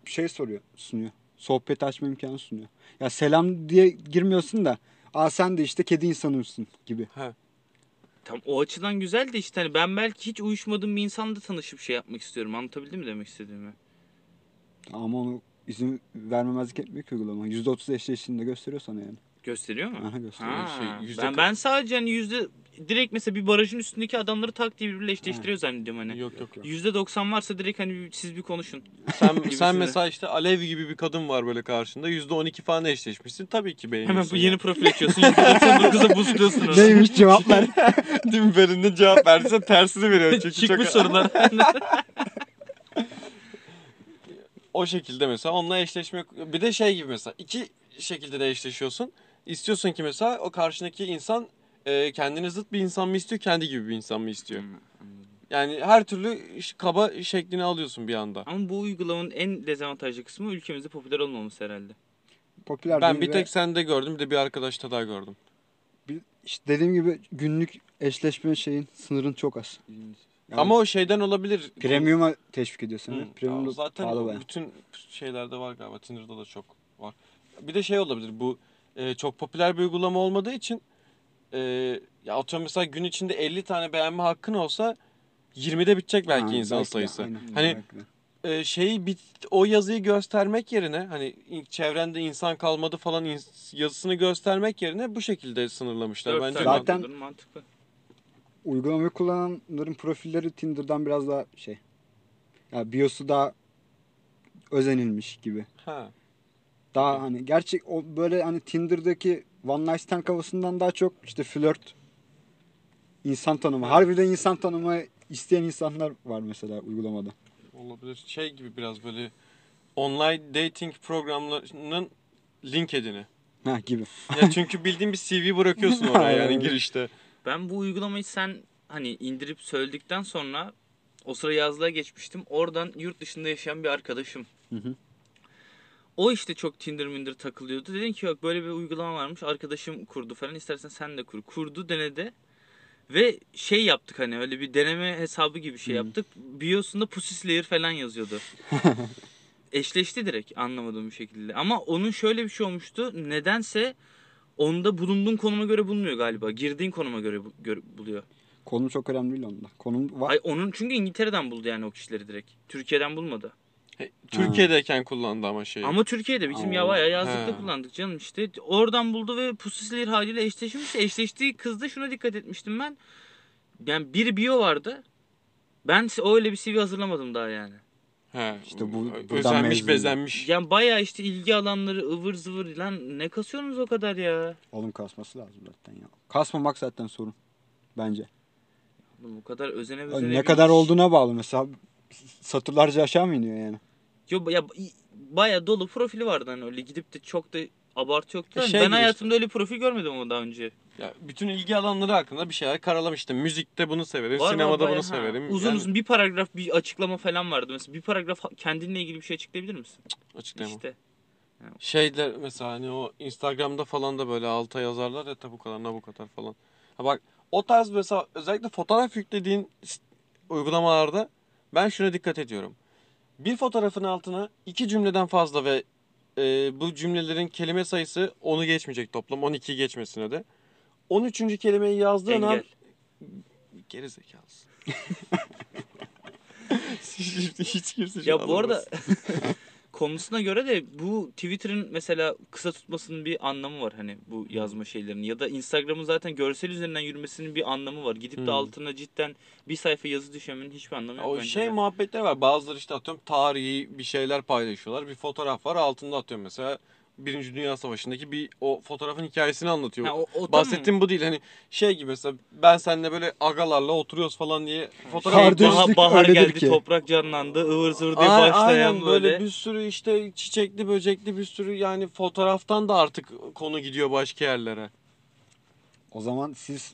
şey soruyor, sunuyor. Sohbet açma imkanı sunuyor. Ya selam diye girmiyorsun da aa sen de işte kedi insanısın gibi. He. Tam o açıdan güzel de işte hani ben belki hiç uyuşmadığım bir insanla tanışıp şey yapmak istiyorum. Anlatabildim mi demek istediğimi? Ama onu izin vermemezlik ki uygulama. %30 eşleştiğini de gösteriyor sana yani. Gösteriyor mu? Aha gösteriyor. Ha, Şey, yüzde ben, ben sadece hani yüzde direkt mesela bir barajın üstündeki adamları tak diye birbiriyle eşleştiriyor zannediyorum hani. Yok yok. yok. Yüzde doksan varsa direkt hani bir- siz bir konuşun. Sen [LAUGHS] sen mesela işte Alev gibi bir kadın var böyle karşında. %12 falan eşleşmişsin. Tabii ki beğeniyorsun. Hemen bu yeni profil açıyorsun. Yüzde doksanlıkıza boostluyorsun onu. Neymiş cevaplar? [LAUGHS] Birinin cevap verdiyse tersini veriyor. Çünkü Çıkmış çok... sorular. [LAUGHS] O şekilde mesela onunla eşleşmek. Bir de şey gibi mesela iki şekilde de eşleşiyorsun. İstiyorsun ki mesela o karşındaki insan e, kendine zıt bir insan mı istiyor, kendi gibi bir insan mı istiyor. Yani her türlü kaba şeklini alıyorsun bir anda. Ama bu uygulamanın en dezavantajlı kısmı ülkemizde popüler olmaması herhalde. Popüler Ben değil bir ve tek sende gördüm, bir de bir arkadaşta daha gördüm. bir- işte dediğim gibi günlük eşleşme şeyin sınırın çok az. Yani Ama o şeyden olabilir. Premium'a teşvik ediyor Hı. Premium ya da zaten pahalı o baya. bütün şeylerde var galiba. Tinder'da da çok var. Bir de şey olabilir. Bu e, çok popüler bir uygulama olmadığı için e, ya atıyorum mesela gün içinde 50 tane beğenme hakkın olsa 20'de bitecek belki Ha, insan belki sayısı. aynen, Hani e, şeyi bit o yazıyı göstermek yerine hani çevrende insan kalmadı falan ins- yazısını göstermek yerine bu şekilde sınırlamışlar. Dört Bence Zaten- mantıklı. uygulamayı kullananların profilleri Tinder'dan biraz daha şey. Ya biosu daha özenilmiş gibi. ha. Daha hani gerçek o böyle hani Tinder'daki One Night Stand havasından daha çok işte flört insan tanımı. Ha. Harbiden insan tanımı isteyen insanlar var mesela uygulamada. Olabilir. Şey gibi biraz böyle online dating programlarının LinkedIn'i. Ha gibi. Ya çünkü bildiğin bir CV bırakıyorsun oraya [LAUGHS] yani girişte. Ben bu uygulamayı sen hani indirip söyledikten sonra o sıra yazlığa geçmiştim. Oradan yurt dışında yaşayan bir arkadaşım. Hı hı. O işte çok Tinder mindir takılıyordu. Dedim ki yok böyle bir uygulama varmış. Arkadaşım kurdu falan. İstersen sen de kur. Kurdu denedi. Ve şey yaptık hani öyle bir deneme hesabı gibi şey yaptık. Biosunda Pussy Slayer falan yazıyordu. [LAUGHS] Eşleşti direkt anlamadığım bir şekilde. Ama onun şöyle bir şey olmuştu. Nedense onda bulunduğun konuma göre bulmuyor galiba. Girdiğin konuma göre, bu- göre buluyor. Konum çok önemli değil onda. Konum var. Ay onun çünkü İngiltere'den buldu yani o kişileri direkt. Türkiye'den bulmadı. He, Türkiye'deyken kullandı ama şeyi. Ama Türkiye'de bizim ya Oo. bayağı yazlıkta He. kullandık canım işte. Oradan buldu ve Pussy Slayer haliyle eşleşmiş. Eşleştiği kızda şuna dikkat etmiştim ben. Yani bir bio vardı. Ben öyle bir CV hazırlamadım daha yani. He, İşte bu- özenmiş bezenmiş. Yani bayağı işte ilgi alanları ıvır zıvır lan ne kasıyorsunuz o kadar ya. Oğlum kasması lazım zaten ya. Kasmamak zaten sorun. Bence. Bu kadar özene özene ne kadar olduğuna bağlı mesela. Satırlarca aşağı mı iniyor yani? Yo, ya, bayağı dolu profili vardı hani öyle gidip de çok da abartı yoktu. E şey ben hayatımda öyle profil görmedim ama daha önce. Ya bütün ilgi alanları hakkında bir şeyler karalamıştım. Müzikte bunu severim, Var sinemada bayağı, bunu ha. severim. Uzun Yani uzun bir paragraf bir açıklama falan vardı. Mesela bir paragraf kendinle ilgili bir şey açıklayabilir misin? açıklayamam. İşte. Şeyler mesela hani o Instagram'da falan da böyle alta yazarlar ya tabu kadar bu kadar falan. Ha bak o tarz mesela özellikle fotoğraf yüklediğin uygulamalarda ben şuna dikkat ediyorum. Bir fotoğrafın altına iki cümleden fazla ve e, bu cümlelerin kelime sayısı 10'u geçmeyecek toplam 12'yi geçmesine de. 13. kelimeyi yazdığın an Engel. geri zekalısın. [LAUGHS] Hiç kimse Ya an bu arada. Konusuna göre de bu Twitter'ın mesela kısa tutmasının bir anlamı var hani bu yazma şeylerini ya da Instagram'ın zaten görsel üzerinden yürümesinin bir anlamı var. Gidip de Hmm. altına cidden bir sayfa yazı düşemenin hiçbir anlamı yok O şey de. muhabbetler var. Bazıları işte atıyorum tarihi bir şeyler paylaşıyorlar. Bir fotoğraf var altında atıyorum mesela Birinci Dünya Savaşı'ndaki bir o fotoğrafın hikayesini anlatıyor. Ha, o, o. Bahsettiğim bu değil. Hani şey gibi mesela ben seninle böyle agalarla oturuyoruz falan diye fotoğraf Şey, Kardeşlik bahar, geldi, ki. toprak canlandı, ıvır zıvır diye Ay- başlayan aynen böyle. bir sürü işte çiçekli böcekli bir sürü yani fotoğraftan da artık konu gidiyor başka yerlere. O zaman siz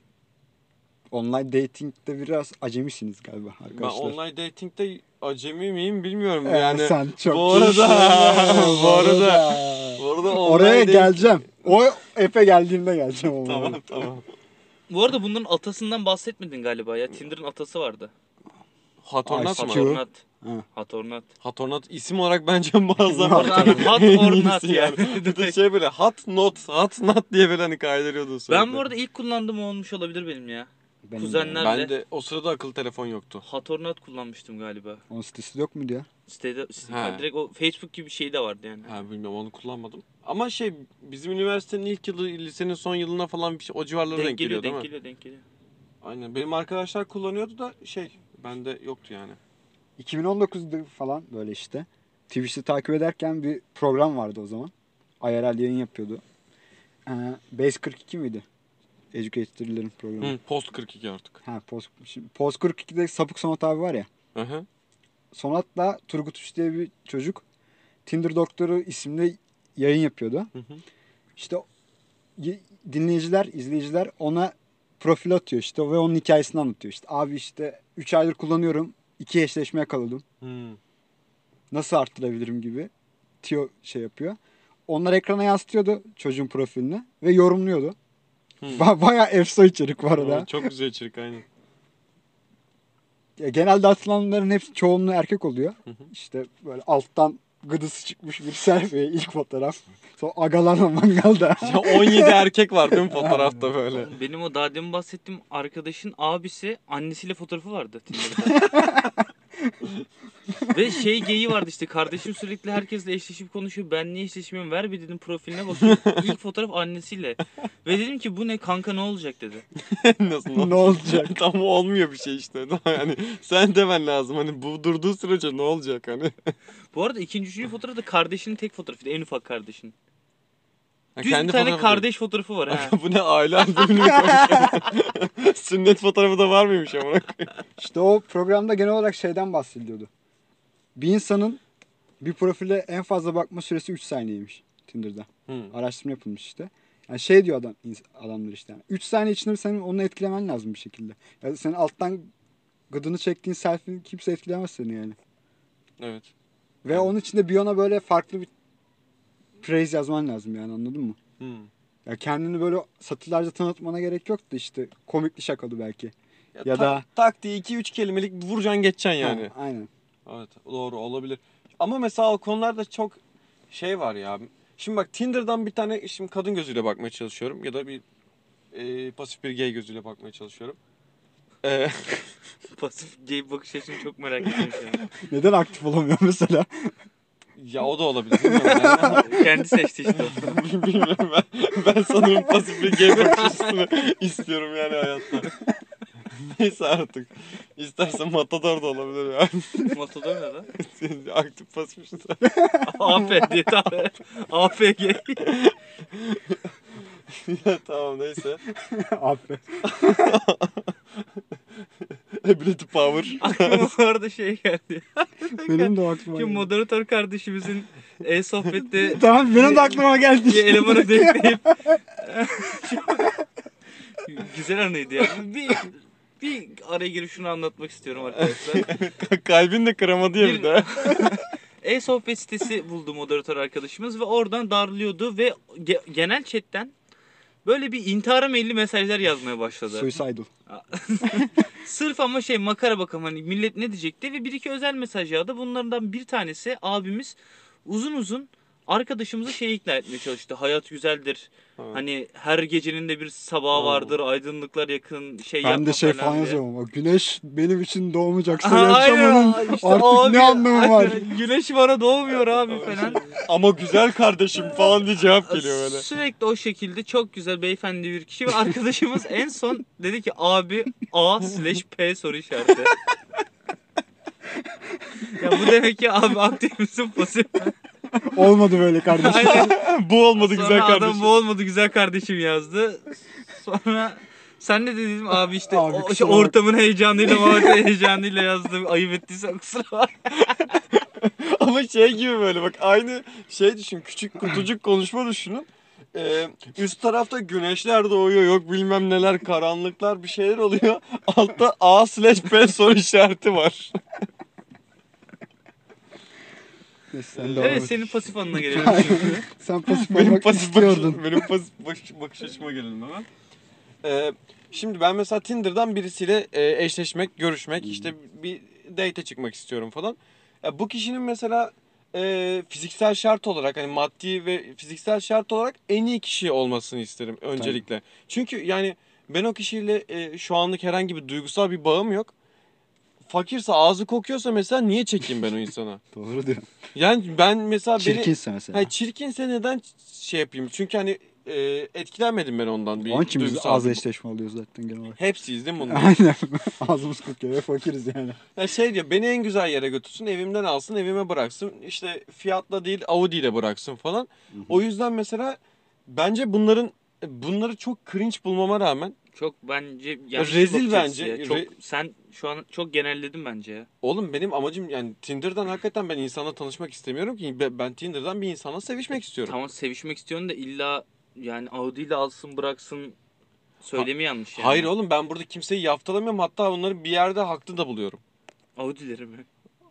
online dating'de biraz acemisiniz galiba Ben arkadaşlar. online dating'de acemi miyim bilmiyorum Ee, yani. sen çok bu arada- [LAUGHS] bu arada- Bu arada online Oraya dating- geleceğim. O Efe geldiğinde geleceğim [LAUGHS] ama. Tamam tamam. Bu arada bunların atasından bahsetmedin galiba ya. Tinder'ın atası vardı. Hatornat Ay, mı? Hatornat. Ha. Hatornat. Hatornat isim olarak bence muazzam. [LAUGHS] İyisi not yani. Bir de şey böyle hot not, hot not diye böyle hani kaydırıyordu sürekli. Ben bu arada ilk kullandığım olmuş olabilir benim ya. Benim Kuzenler- de. Ben de o sırada akıllı telefon yoktu. Hatornat kullanmıştım galiba. Onun sitesi yok muydu ya? Sitede, site, Ha. direkt o Facebook gibi bir şey de vardı yani. Ha bilmiyorum onu kullanmadım. Ama şey bizim üniversitenin ilk yılı, lisenin son yılına falan bir şey, o civarlara denk, Denk geliyor, değil denk mi? geliyor, denk geliyor. Aynen. Benim arkadaşlar kullanıyordu da şey bende yoktu yani. 2019'da falan böyle işte. Twitch'te takip ederken bir program vardı o zaman. IRL yayın yapıyordu. Ee, Base 42 miydi? Educator'ların programı. Hı, post 42 artık. Ha, Post, şimdi Post 42'de Sapık Sonat abi var ya. Hı hı. Sonat'la Turgut Üç diye bir çocuk Tinder Doktoru isimli yayın yapıyordu. Hı hı. İşte dinleyiciler, izleyiciler ona profil atıyor işte ve onun hikayesini anlatıyor. İşte abi işte 3 aydır kullanıyorum. 2 eşleşme yakaladım. Hı. Nasıl arttırabilirim gibi tiyo şey yapıyor. Onlar ekrana yansıtıyordu çocuğun profilini ve yorumluyordu. Hı. Ba- Bayağı efso içerik var. Aa, Çok güzel içerik aynen. Ya genelde atılanların hepsi çoğunluğu erkek oluyor. Hı hı. İşte böyle alttan gıdısı çıkmış bir selfie ilk fotoğraf. Sonra agalarla [LAUGHS] mangalda. Ya 17 erkek var değil mi fotoğrafta böyle? Benim o daha demin bahsettiğim arkadaşın abisi annesiyle fotoğrafı vardı Tinder'da. [LAUGHS] Ve şey geyi vardı işte kardeşim sürekli herkesle eşleşip konuşuyor. Ben niye eşleşmiyorum? Ver bir dedim profiline bakıyorum. İlk fotoğraf annesiyle. Ve dedim ki bu ne kanka ne olacak dedi. [LAUGHS] Nasıl? ne olacak? [LAUGHS] Tam olmuyor bir şey işte. Yani sen demen lazım. Hani bu durduğu sürece ne olacak hani? Bu arada ikinci üçüncü fotoğraf da kardeşinin tek fotoğrafıydı. En ufak kardeşin. Düz bir tane fotoğrafı kardeş fotoğrafı var ha. [LAUGHS] bu ne aile albümünü? [LAUGHS] Sünnet fotoğrafı da var mıymış ama? İşte o programda genel olarak şeyden bahsediliyordu. Bir insanın bir profile en fazla bakma süresi 3 saniyeymiş Tinder'da. Hı. Araştırma yapılmış işte. Yani şey diyor adam adamlar işte. Yani 3 saniye içinde senin onu etkilemen lazım bir şekilde. Ya senin alttan gıdını çektiğin selfie kimse etkilemez seni yani. Evet. Ve Evet. onun içinde biyona böyle farklı bir praise yazman lazım yani anladın mı? Hı. Ya kendini böyle satırlarca tanıtmana gerek yok da işte komikli şakalı belki. Ya ta- da- tak diye 2-3 kelimelik vuracaksın geçeceksin yani. Ha, aynen. Evet doğru olabilir. Ama mesela o konularda çok şey var ya. Şimdi bak Tinder'dan bir tane şimdi kadın gözüyle bakmaya çalışıyorum ya da bir e, pasif bir gay gözüyle bakmaya çalışıyorum. E, [LAUGHS] Pasif gay bakış açını çok merak ediyorum. Neden aktif olamıyor mesela? Ya o da olabilir. Bilmiyorum yani. [LAUGHS] Kendi seçti işte. [LAUGHS] Bilmiyorum ben. Ben sanırım pasif bir gay bakış açısını istiyorum yani hayatta. [LAUGHS] Neyse artık. İstersen Matador da olabilir ya. Matador ne lan? Aktif pasif işte. AP diye tabi. APG. [LAUGHS] ya tamam neyse. [LAUGHS] Aferin. [LAUGHS] Ability power. Aklıma bu arada şey geldi. Benim de aklıma Şu geldi. moderatör kardeşimizin e-sohbette Tamam benim de aklıma geldi. bir elemanı denkleyip güzel anıydı ya. Bir, bir araya girip şunu anlatmak istiyorum arkadaşlar. Kalbin de kıramadı ya bir Bir- de. E-sohbet sitesi buldu moderatör arkadaşımız ve oradan darlıyordu ve ge- genel chatten böyle bir intihara meyilli mesajlar yazmaya başladı. Suicidal. [LAUGHS] Sırf ama şey makara bakalım hani millet ne diyecekti ve bir iki özel mesaj yağdı. Bunlardan bir tanesi abimiz uzun uzun arkadaşımızı şey ikna etmeye çalıştı. Hayat güzeldir. Hani her gecenin de bir sabahı Oo. vardır. Aydınlıklar yakın şey Ben de şey falan falan yazıyorum ama güneş benim için doğmayacaksa [LAUGHS] yaşamanın. İşte artık abi, ne anlamı var? aynen. Güneş bana doğmuyor abi falan. [LAUGHS] Ama güzel kardeşim falan diye cevap geliyor böyle. Sürekli o şekilde çok güzel beyefendi bir kişi ve arkadaşımız [LAUGHS] en son dedi ki abi A slash P soru işareti. ya bu demek ki abi aktif misin pasif mi? [LAUGHS] Olmadı böyle kardeşim. Aynen. Bu olmadı Sonra güzel adam kardeşim. bu olmadı güzel kardeşim yazdı. Sonra sen ne dedin abi işte Abi o, kusura işte bak- ortamın heyecanıyla muhabbet heyecanıyla yazdım. Ayıp ettiysen kusura bak. [LAUGHS] Ama şey gibi böyle bak aynı şey düşün. Küçük kutucuk konuşma düşünün. Ee, üst tarafta güneşler doğuyor yok bilmem neler karanlıklar bir şeyler oluyor. Altta A slash P soru işareti var. [LAUGHS] Neyse, sen de Evet evet, senin pasif anına gelelim şimdi. [LAUGHS] Sen pasif benim olmak pasif bakış, istiyordun. benim pasif bakış, bakış açıma gelelim hemen. Ee, şimdi ben mesela Tinder'dan birisiyle e, eşleşmek, görüşmek, işte bir date çıkmak istiyorum falan. Ya bu kişinin mesela e, fiziksel şart olarak hani maddi ve fiziksel şart olarak en iyi kişi olmasını isterim öncelikle. Çünkü yani ben o kişiyle e, şu anlık herhangi bir duygusal bir bağım yok. Fakirse ağzı kokuyorsa mesela niye çekeyim ben o insana? [LAUGHS] Doğru diyor. Yani ben mesela beni Çirkinse mesela. Hayır çirkinse neden şey yapayım? Çünkü hani e, etkilenmedim ben ondan bir Onun için biz duygusal az eşleşme alıyoruz zaten genel olarak. Hepsiyiz değil mi [LAUGHS] bunun? Aynen. Ağzımız kokuyor ve fakiriz yani. Ya şey diyor beni en güzel yere götürsün evimden alsın evime bıraksın işte fiyatla değil Audi ile bıraksın falan. O yüzden mesela bence bunların bunları çok cringe bulmama rağmen Çok bence yanlış Rezil bir bakış açısı bence. ya. Çok, Re- sen şu an çok genelledin bence ya. oğlum benim amacım yani Tinder'dan hakikaten ben insanla tanışmak istemiyorum ki ben ben Tinder'dan bir insanla sevişmek istiyorum. Tamam sevişmek istiyorsun da illa yani Audi ile alsın bıraksın söylemi yanlış yani. Hayır oğlum ben burada kimseyi yaftalamıyorum hatta onları bir yerde haklı da buluyorum. Audi'leri mi?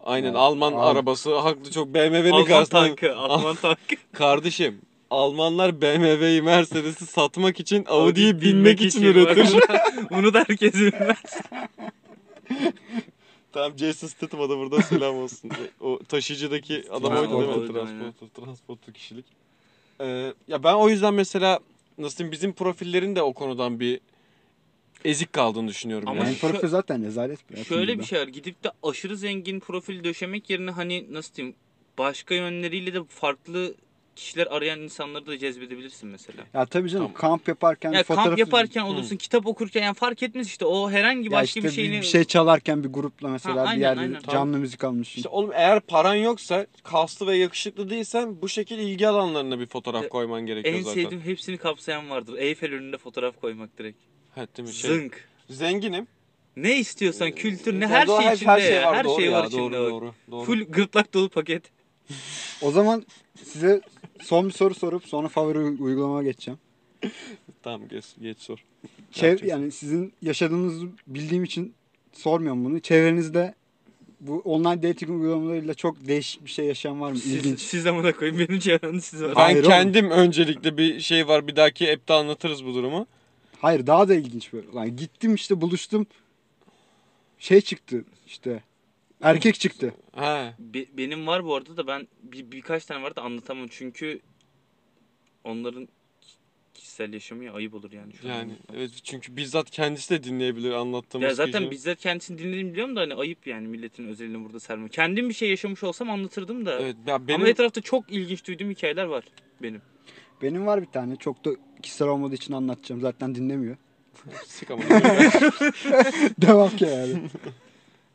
Aynen Ya, Alman abi. arabası haklı çok BMW'nin Alman karşısında tankı, Alman tankı. [LAUGHS] Kardeşim Almanlar BMW'yi Mercedes'i satmak için Audi'yi Audi'yi binmek için üretir. [LAUGHS] Bunu da herkes bilmez. [LAUGHS] tamam Jason Statham'a da burada selam olsun. O taşıyıcıdaki adam oydu değil mi? Transporter. Transporter, kişilik. Ee, ya ben o yüzden mesela nasıl diyeyim bizim profillerin de o konudan bir ezik kaldığını düşünüyorum. Ama yani. Şu- profil zaten rezalet. bir Şöyle bir şey var. Gidip de aşırı zengin profil döşemek yerine hani nasıl diyeyim başka yönleriyle de farklı kişiler arayan insanları da cezbedebilirsin mesela. Ya tabii canım Tamam. kamp yaparken Ya fotoğrafı... kamp yaparken olursun, kitap okurken yani fark etmez işte o herhangi Ya başka işte bir şeyini bir şey çalarken bir grupla mesela Ha, bir aynen, yerde aynen. canlı müzik almışsın. İşte oğlum eğer paran yoksa kaslı ve yakışıklı değilsen bu şekilde ilgi alanlarına bir fotoğraf koyman gerekiyor en zaten. sevdiğim hepsini kapsayan vardır. Eyfel önünde fotoğraf koymak direkt. Ha, değil mi? Şey, Zınk. Zenginim. Ne istiyorsan kültür ne Ya her doğru, şey içinde. Her şey var, her doğru şey ya, var doğru, içinde. bak. Doğru, doğru. Full gırtlak dolu paket. O zaman size son bir soru sorup sonra favori uy- uygulamama geçeceğim. [LAUGHS] Tamam geç, geç sor. Çev yani sizin yaşadığınızı bildiğim için sormuyorum bunu. Çevrenizde bu online dating uygulamalarıyla çok değişik bir şey yaşayan var mı? Siz, İlginç. siz amına koyun benim çevremde siz var. Ben Hayır oğlum. kendim öncelikle bir şey var. Bir dahaki app'te anlatırız bu durumu. Hayır daha da ilginç böyle. Yani gittim işte buluştum. Şey çıktı işte. Erkek çıktı. Ha. Be- benim var bu arada da ben bir, birkaç tane var da anlatamam çünkü onların kişisel yaşamı ya ayıp olur yani şu an. Yani evet çünkü bizzat kendisi de dinleyebilir anlattığımız Ya zaten kişi. bizzat kendisini dinledim biliyorum da hani ayıp yani milletin özelini burada sermek. Kendim bir şey yaşamış olsam anlatırdım da. Evet ya benim Ama etrafta çok ilginç duyduğum hikayeler var benim. Benim var bir tane. Çok da kişisel olmadığı için anlatacağım. Zaten dinlemiyor. Sık ama. [LAUGHS] Devam ki yani.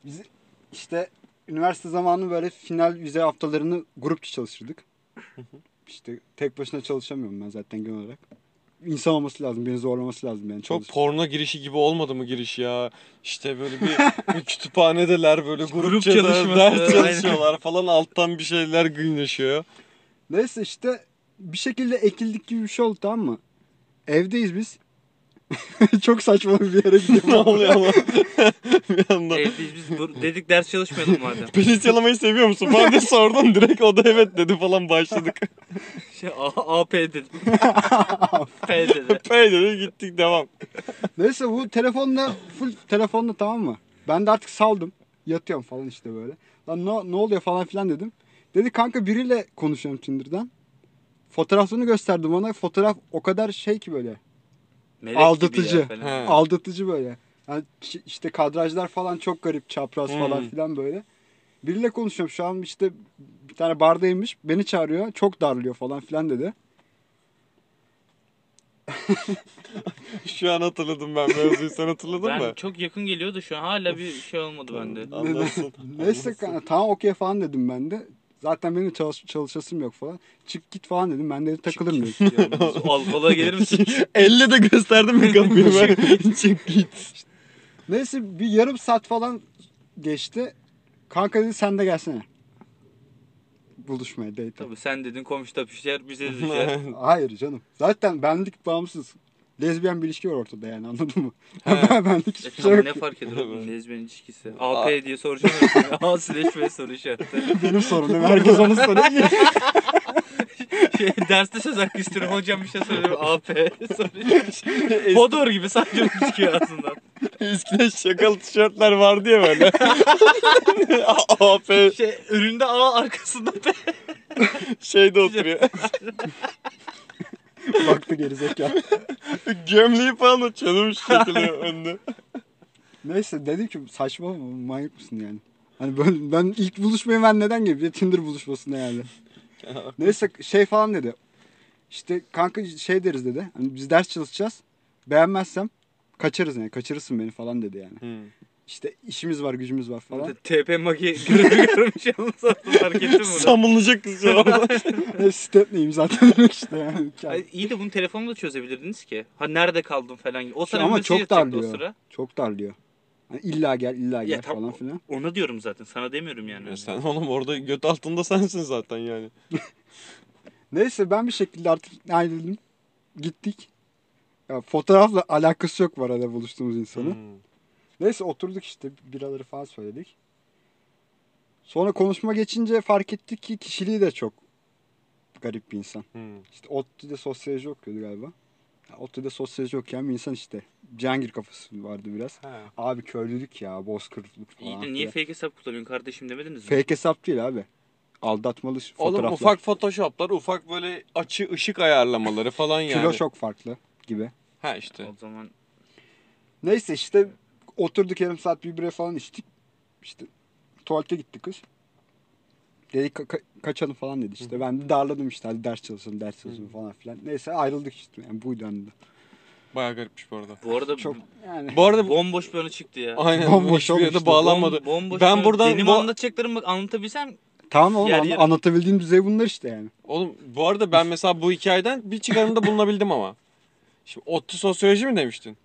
Biz [LAUGHS] işte üniversite zamanı böyle final vize haftalarını grupça çalışırdık. İşte tek başına çalışamıyorum ben zaten genel olarak. İnsan olması lazım, beni zorlaması lazım yani Çok porno girişi gibi olmadı mı giriş ya? İşte böyle bir, [LAUGHS] bir kütüphanedeler böyle grupça da çalışması, [LAUGHS] ders çalışıyorlar falan alttan bir şeyler günleşiyor. Neyse işte bir şekilde ekildik gibi bir şey oldu tamam mı? Evdeyiz biz. [LAUGHS] Çok saçma bir yere gidiyorum. [LAUGHS] ne oluyor ama? [LAUGHS] bir anda. Evet, biz, biz bu- dedik ders çalışmayalım madem. Penis yalamayı seviyor musun? Ben de sordum direkt o da evet dedi falan başladık. Şey, A, AP dedim. P dedi. P dedi gittik devam. Neyse bu telefonla full telefonla tamam mı? Ben de artık saldım. Yatıyorum falan işte böyle. Lan ne, ne oluyor falan filan dedim. Dedi kanka biriyle konuşuyorum Tinder'dan. Fotoğrafını gösterdim ona. Fotoğraf o kadar şey ki böyle. Melek gibi Aldatıcı. ya falan. He. Aldatıcı böyle. Yani işte kadrajlar falan çok garip. Çapraz falan Hmm. filan böyle. Biriyle konuşuyorum şu an işte bir tane bardaymış. Beni çağırıyor. Çok darlıyor falan filan dedi. [LAUGHS] Şu an hatırladım ben mevzuyu sen hatırladın Ben mı? çok yakın geliyordu şu an hala bir şey olmadı bende. Anlatsın. Neyse tamam okey falan dedim ben de. Zaten benim çalış çalışasım yok falan. Çık git falan dedim. Ben de takılırım dedim. Yalnız Alkola gelir misin? [LAUGHS] Elle de gösterdim mi kapıyı ben? Çık git. Neyse bir yarım saat falan geçti. Kanka dedi sen de gelsene. Buluşmaya date. Tabii sen dedin komşu da pişer bize [LAUGHS] düşer. Hayır canım. Zaten benlik bağımsız. Lezbiyen bir ilişki var ortada yani anladın mı? [LAUGHS] He. benlik E hiçbir şey tamam yok. ne fark eder oğlum lezbiyen ilişkisi. [LAUGHS] AP diye soracağım. A slash B soru işareti. [LAUGHS] Benim sorunum. Herkes onu soruyor. Şey, derste söz hakkı istiyorum hocam bir şey söylüyorum. AP soru. Hodor gibi sadece bu çıkıyor ağzından. Eskiden şakalı tişörtler vardı ya böyle. AP Şey önünde A arkasında P. şeyde oturuyor. [LAUGHS] Baktı gerizekalı. [LAUGHS] Gömleği falan da çalınmış şekilde önde. Neyse dedim ki saçma mı manyak mısın yani. Hani ben, ben ilk buluşmayı ben neden gibi bir Tinder buluşmasına yani. [LAUGHS] Neyse şey falan dedi. İşte kanka şey deriz dedi. Hani biz ders çalışacağız. Beğenmezsem kaçarız yani. Kaçırırsın beni falan dedi yani. Hmm. İşte işimiz var gücümüz var falan. TP Magi görevi görmüş yalnız fark ettin mi bunu? Samınlayacak kız ya. Ne [LAUGHS] step neyim zaten [LAUGHS] işte yani. Ay, iyi de bunu telefonla da çözebilirdiniz ki. Ha nerede kaldın falan. gibi. O sana ama çok atacaktı o darlıyor. sıra. Çok darlıyor. Hani illa gel illa gel Ya tam- falan filan. Ona diyorum zaten. Sana demiyorum yani. Ya sen oğlum orada göt altında sensin zaten yani. [LAUGHS] Neyse ben bir şekilde artık ayrıldım. Gittik. Ya fotoğrafla alakası yok bu arada buluştuğumuz insanın. Hmm. Neyse oturduk işte biraları falan söyledik. Sonra konuşma geçince fark ettik ki kişiliği de çok garip bir insan. Hmm. İşte ODTÜ'de sosyoloji okuyordu galiba. Ya, ODTÜ'de sosyoloji okuyan bir insan işte. Cihangir kafası vardı biraz. Ha. Abi köylülük ya, bozkırlık falan. İyi de niye fake hesap kullanıyorsun kardeşim demediniz mi? Fake hesap değil abi. Aldatmalı Oğlum fotoğraflar. ufak photoshoplar, ufak böyle açı ışık ayarlamaları falan yani. Kilo çok farklı gibi. Ha işte. O zaman Neyse işte oturduk yarım saat bir bire falan içtik. İşte tuvalete gitti kız. Dedik "Ka- ka- kaçalım falan dedi işte. Ben de darladım işte hadi ders çalışalım ders çalışalım falan filan. Neyse ayrıldık işte yani buydu hani. Bayağı garipmiş bu arada. bu arada Çok yani Bu arada bomboş bir anı çıktı ya. aynen Bomboş hiçbir olmuştu. bağlanmadı. Bom- bomboş Ben bir- buradan benim bu- anlatacaklarımı bak anlatabilsem tamam oğlum Yer an- yer. anlatabildiğim düzey bunlar işte yani. Oğlum bu arada ben mesela bu hikayeden bir çıkarımda bulunabildim ama. Şimdi ODTÜ sosyoloji mi demiştin?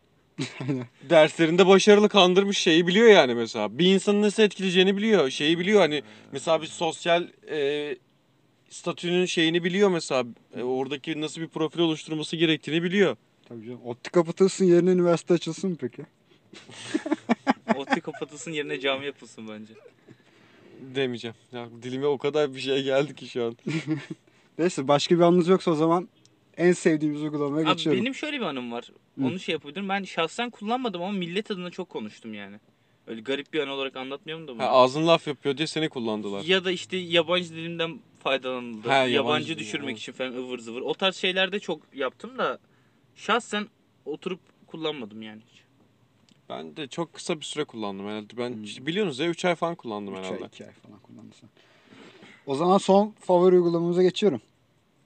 Derslerinde başarılı kandırmış şeyi biliyor yani mesela. Bir insanı nasıl etkileyeceğini biliyor. Şeyi biliyor hani mesela bir sosyal e, statünün şeyini biliyor mesela. E, oradaki nasıl bir profil oluşturması gerektiğini biliyor. Tabii canım. Ottu kapatılsın yerine üniversite açılsın mı peki? [LAUGHS] ODTÜ kapatılsın yerine cami yapılsın bence. Demeyeceğim. Ya dilime o kadar bir şey geldi ki şu an. [LAUGHS] Neyse başka bir anınız yoksa o zaman en sevdiğimiz uygulamaya Abi geçiyorum. benim şöyle bir anım var. Onu şey yapabilirim. Ben şahsen kullanmadım ama millet adına çok konuştum yani. Öyle garip bir an olarak anlatmıyorum da bunu. Ha, ağzın laf yapıyor diye seni kullandılar. Ya da işte yabancı dilimden faydalanıldı. Ha, yabancı yabancı, düşürmek evet. için falan ıvır zıvır. O tarz şeylerde çok yaptım da şahsen oturup kullanmadım yani hiç. Ben de çok kısa bir süre kullandım herhalde. Ben Hmm. işte biliyorsunuz ya 3 ay falan kullandım 3 ay, herhalde. 2 ay falan kullanırsan. O zaman son favori uygulamamıza geçiyorum.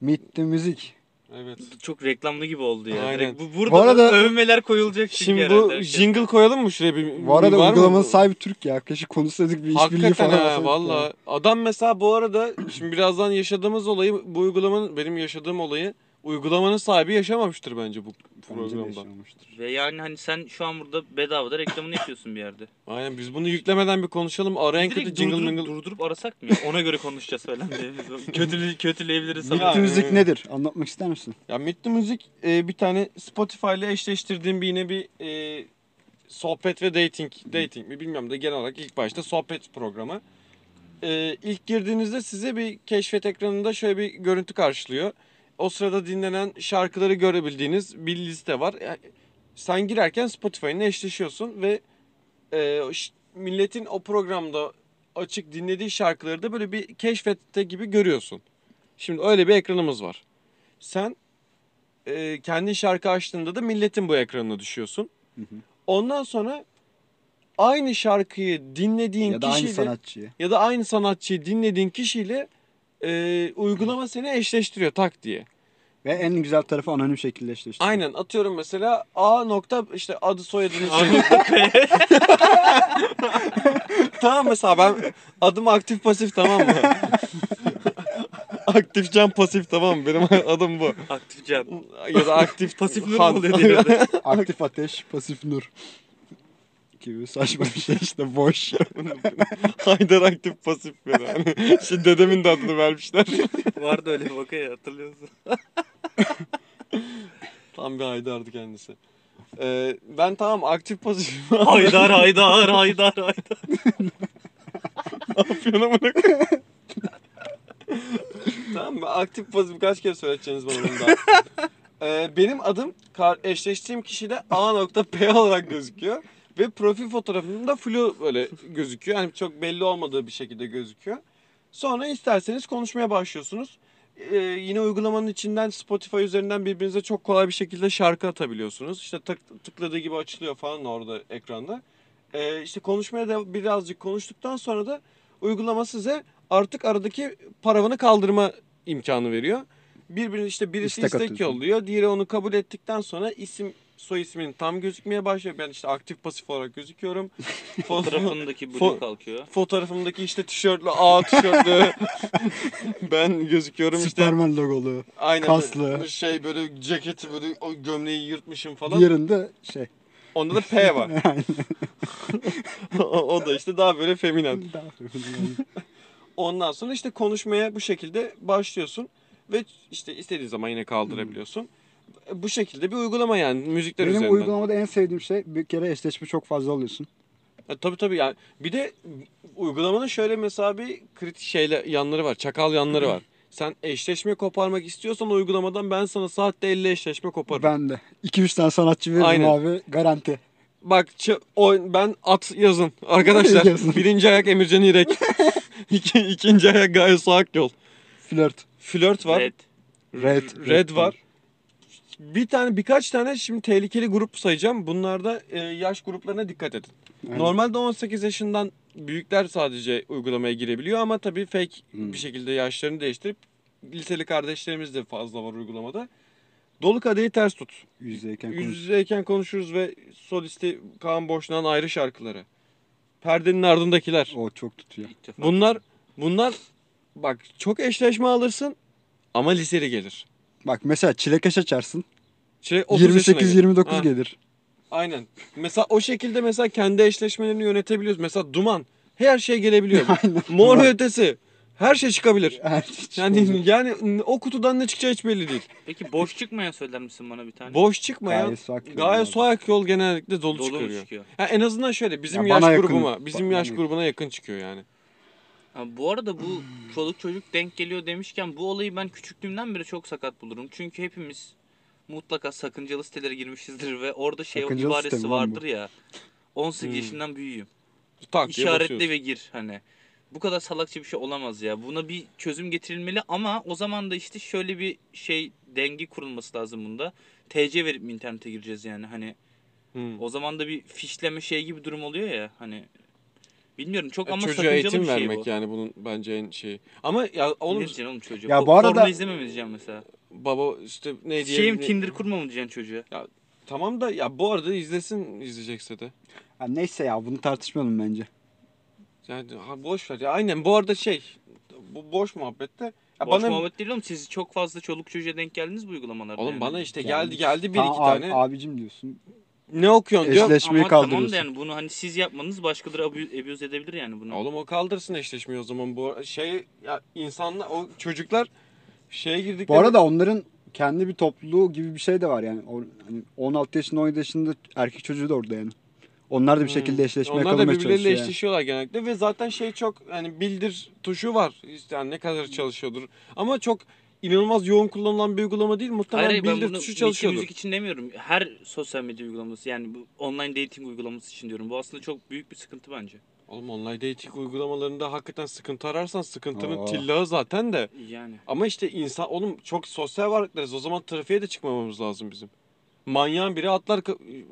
Meet the Music. Evet. Çok reklamlı gibi oldu ya. Aynen. Direkt bu, burada Bu arada- övmeler koyulacak Şimdi herhalde bu herkes. jingle koyalım mı şuraya bir? Bu arada var mı uygulamanın bu? sahibi Türk ya. Keşke konuşsaydık bir işbirliği Hakikaten falan ha yapsaydık valla. Adam mesela bu arada şimdi birazdan yaşadığımız olayı bu uygulamanın benim yaşadığım olayı uygulamanın sahibi yaşamamıştır bence bu programda. Ve yani hani sen şu an burada bedavada reklamını yapıyorsun bir yerde. [LAUGHS] Aynen biz bunu yüklemeden bir konuşalım. Ara en kötü Direkt jingle durdurup, mingle. durdurup arasak mı ya? Ona göre konuşacağız falan diye. [LAUGHS] Kötüle, kötüleyebiliriz Meet ama. Music evet. nedir? Anlatmak ister misin? Ya Mitli Müzik e, bir tane Spotify ile eşleştirdiğim bir yine bir e, sohbet ve dating dating mi bilmiyorum da genel olarak ilk başta sohbet programı. E, ilk girdiğinizde size bir keşfet ekranında şöyle bir görüntü karşılıyor. O sırada dinlenen şarkıları görebildiğiniz bir liste var. Yani sen girerken Spotify'la eşleşiyorsun ve e, milletin o programda açık dinlediği şarkıları da böyle bir keşfette gibi görüyorsun. Şimdi öyle bir ekranımız var. Sen e, kendi şarkı açtığında da milletin bu ekranına düşüyorsun. Hı hı. Ondan sonra aynı şarkıyı dinlediğin Ya da aynı kişiyle sanatçıyı. ya da aynı sanatçıyı dinlediğin kişiyle e, uygulama seni eşleştiriyor tak diye. Ve en güzel tarafı anonim şekilde eşleştiriyor. Aynen atıyorum mesela A nokta işte adı soyadını [LAUGHS] tamam mesela ben adım aktif pasif tamam mı? [LAUGHS] aktif can pasif tamam mı? Benim adım bu. Aktif can. Ya da aktif Pasif nur Han- mu oluyor. Aktif ateş, pasif nur. Gibi saçma bir şey işte boş. [LAUGHS] Haydar aktif pasif. Hani şimdi dedemin de adını vermişler. Vardı öyle bir vaka ya hatırlıyorsun. [LAUGHS] Tam bir Haydar'dı kendisi. Ee, ben tamam aktif pasif. [LAUGHS] Haydar haydar haydar haydar. ne yapıyorsun amına tamam mı? Aktif pasif kaç kere söyleyeceksiniz bana bunu daha. Ee, benim adım kar- eşleştiğim kişide A.P olarak gözüküyor. Ve profil fotoğrafımda flu böyle gözüküyor. Yani çok belli olmadığı bir şekilde gözüküyor. Sonra isterseniz konuşmaya başlıyorsunuz. Ee, yine uygulamanın içinden Spotify üzerinden birbirinize çok kolay bir şekilde şarkı atabiliyorsunuz. İşte tık, tıkladığı gibi açılıyor falan orada ekranda. e, işte konuşmaya da birazcık konuştuktan sonra da uygulama size artık aradaki paravanı kaldırma imkanı veriyor. Birbirine işte birisi İstek istek, yolluyor. Diğeri onu kabul ettikten sonra isim soy isminin tam gözükmeye başlıyor. Ben işte aktif pasif olarak gözüküyorum. Fotoğrafın [LAUGHS] Fotoğrafındaki Fo- blue kalkıyor. fotoğrafımdaki işte tişörtlü A tişörtlü [LAUGHS] ben gözüküyorum işte Superman logolu. aynen kaslı. şey böyle ceketi böyle o gömleği yırtmışım falan. Diğerinde şey. Onda da P var. [LAUGHS] o, o da işte daha böyle feminen. Ondan sonra işte konuşmaya bu şekilde başlıyorsun ve işte istediğin zaman yine kaldırabiliyorsun. Bu şekilde bir uygulama yani müzikler Benim üzerinden. uygulamada en sevdiğim şey bir kere eşleşme çok fazla alıyorsun. E, tabii tabii yani bir de uygulamanın şöyle mesela bir kritik şeyle yanları var. Çakal yanları var. Sen eşleşme koparmak istiyorsan uygulamadan ben sana saatte 50 eşleşme koparım. Ben de. 2-3 tane sanatçı veririm Aynen. abi. Garanti. Bak ç- o, ben at yazın arkadaşlar. [LAUGHS] Yazın. Birinci ayak Emircan İrek. [LAUGHS] İki, ikinci ayak Gaye Suak Yol. Flört. Flört var. Red. Red. Red, var. Bir tane birkaç tane şimdi tehlikeli grup sayacağım. Bunlarda e, yaş gruplarına dikkat edin. Aynen. Normalde 18 yaşından büyükler sadece uygulamaya girebiliyor ama tabii fake Hmm. bir şekilde yaşlarını değiştirip liseli kardeşlerimiz de fazla var uygulamada. Dolu kadehi ters tut. Yüzdeyken Yüz konuş. yüzeyken konuşuruz ve solisti Kaan Boşnak'ın ayrı şarkıları. Perdenin ardındakiler. O çok tutuyor. Bunlar bunlar bak çok eşleşme alırsın ama liseli gelir. Bak mesela çilekeş açarsın. Şey, 30 yaşına gelir. 28-29 Ha. gelir. Aynen. Mesela o şekilde mesela kendi eşleşmelerini yönetebiliyoruz. Mesela duman. Her şey gelebiliyor. [LAUGHS] Aynen. Mor Duman. ve ötesi. Her şey çıkabilir. Her şey Yani yani o kutudan ne çıkacağı hiç belli değil. Peki boş çıkmayan söyler misin bana bir tane? Boş çıkmayan Gayet su akıyor. gayet su yol genellikle dolu, Dolu mu çıkarıyor. çıkıyor? Ha, en azından şöyle bizim Ya yaş bana yakın. grubuma, bizim Bana yaş yakın. grubuna yakın çıkıyor yani. Ha, bu arada bu çoluk çocuk denk geliyor demişken bu olayı ben küçüklüğümden beri çok sakat bulurum. Çünkü hepimiz mutlaka sakıncalı sitelere girmişizdir ve orada şey Sakıncalı ibaresi vardır ya. 18 Hmm. yaşından büyüğüm. Tak İşaretle ve gir hani. Bu kadar salakça bir şey olamaz ya. Buna bir çözüm getirilmeli ama o zaman da işte şöyle bir şey denge kurulması lazım bunda. TC verip mi internete gireceğiz yani hani. Hmm. O zaman da bir fişleme şey gibi durum oluyor ya hani. Bilmiyorum çok Ya ama Çocuğa eğitim bir şey vermek bu. yani bunun bence en şeyi. Ama ya oğlum diyeceksin oğlum çocuğa? Ya bu arada- Porno izleme mi diyeceğim mesela? baba işte ne diye Şeyim ne- Tinder kurma mı diyeceksin çocuğa? Tamam da ya bu arada izlesin izleyecekse de. Ya neyse ya bunu tartışmayalım bence. Yani ha, boş ver ya. Aynen bu arada şey bu boş muhabbette. Ya Boş bana muhabbet değil oğlum. Siz çok fazla çoluk çocuğa denk geldiniz bu uygulamalarda. oğlum yani. bana işte Yani geldi geldi bir Tamam, iki abi- tane. abicim diyorsun. Ne okuyorsun diyor. Eşleşmeyi Ama tamam da kaldırıyorsun. yani bunu hani siz yapmanız başkaları abuse, abuse edebilir yani bunu. Oğlum o kaldırsın eşleşmeyi o zaman bu şey ya insanlar o çocuklar şeye girdikleri Bu arada onların kendi bir topluluğu gibi bir şey de var yani. O, hani 16 yaşında 17 yaşında erkek çocuğu da orada yani. Onlar da bir Hmm. şekilde eşleşme Onlar da birbirleriyle çalışıyor. yani. eşleşiyorlar genellikle ve zaten şey çok hani bildir tuşu var. İşte yani ne kadar çalışıyordur. Ama çok inanılmaz yoğun kullanılan bir uygulama değil. Muhtemelen Hayır hayır ben bildir bunu tuşu çalışıyordur. müzik için demiyorum. Her sosyal medya uygulaması yani bu online dating uygulaması için diyorum. Bu aslında çok büyük bir sıkıntı bence. Oğlum online dating uygulamalarında hakikaten sıkıntı ararsan sıkıntının Aa. tillahı zaten de. Yani. Ama işte insan oğlum çok sosyal varlıklarız. O zaman trafiğe de çıkmamamız lazım bizim. Manyağın biri atlar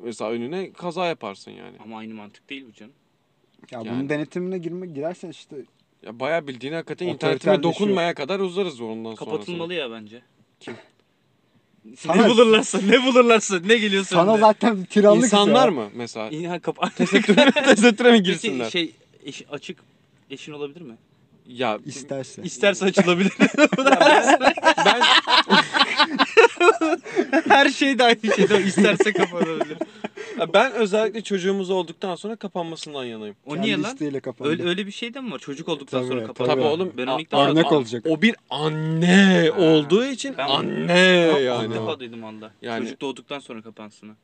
mesela önüne kaza yaparsın yani. Ama aynı mantık değil bu canım. Ya Yani. bunun denetimine girme girersen işte Ya bayağı bildiğin hakikaten Otoriterleşiyor. internetime dokunmaya kadar uzarız ondan sonra. Kapatılmalı ya bence. Kim? [LAUGHS] Sana- ne bulurlarsa ne bulurlarsa ne geliyorsa. sana önüne. zaten tiranlık İnsanlar ya. mı mesela? İyi, kapa- [LAUGHS] Tesettüre, tesettüre mi Peki girsinler? şey eş- açık eşin olabilir mi? Ya İsterse. İsterse açılabilir. [LAUGHS] ben [LAUGHS] Her şey de aynı şeyde isterse kapanabilir. ya ben özellikle çocuğumuz olduktan sonra kapanmasından yanayım. O Kendi niye lan? isteğiyle kapandı. Öyle, öyle bir şey de mi var? Çocuk olduktan Tabii, sonra tabii. kapanıyor. Tabii oğlum. Ben onu ilk defa Örnek olacak. O bir anne Ha. olduğu için Ben- anne İlk yani. o. defa duydum valla. Yani- Çocuk doğduktan sonra kapansın.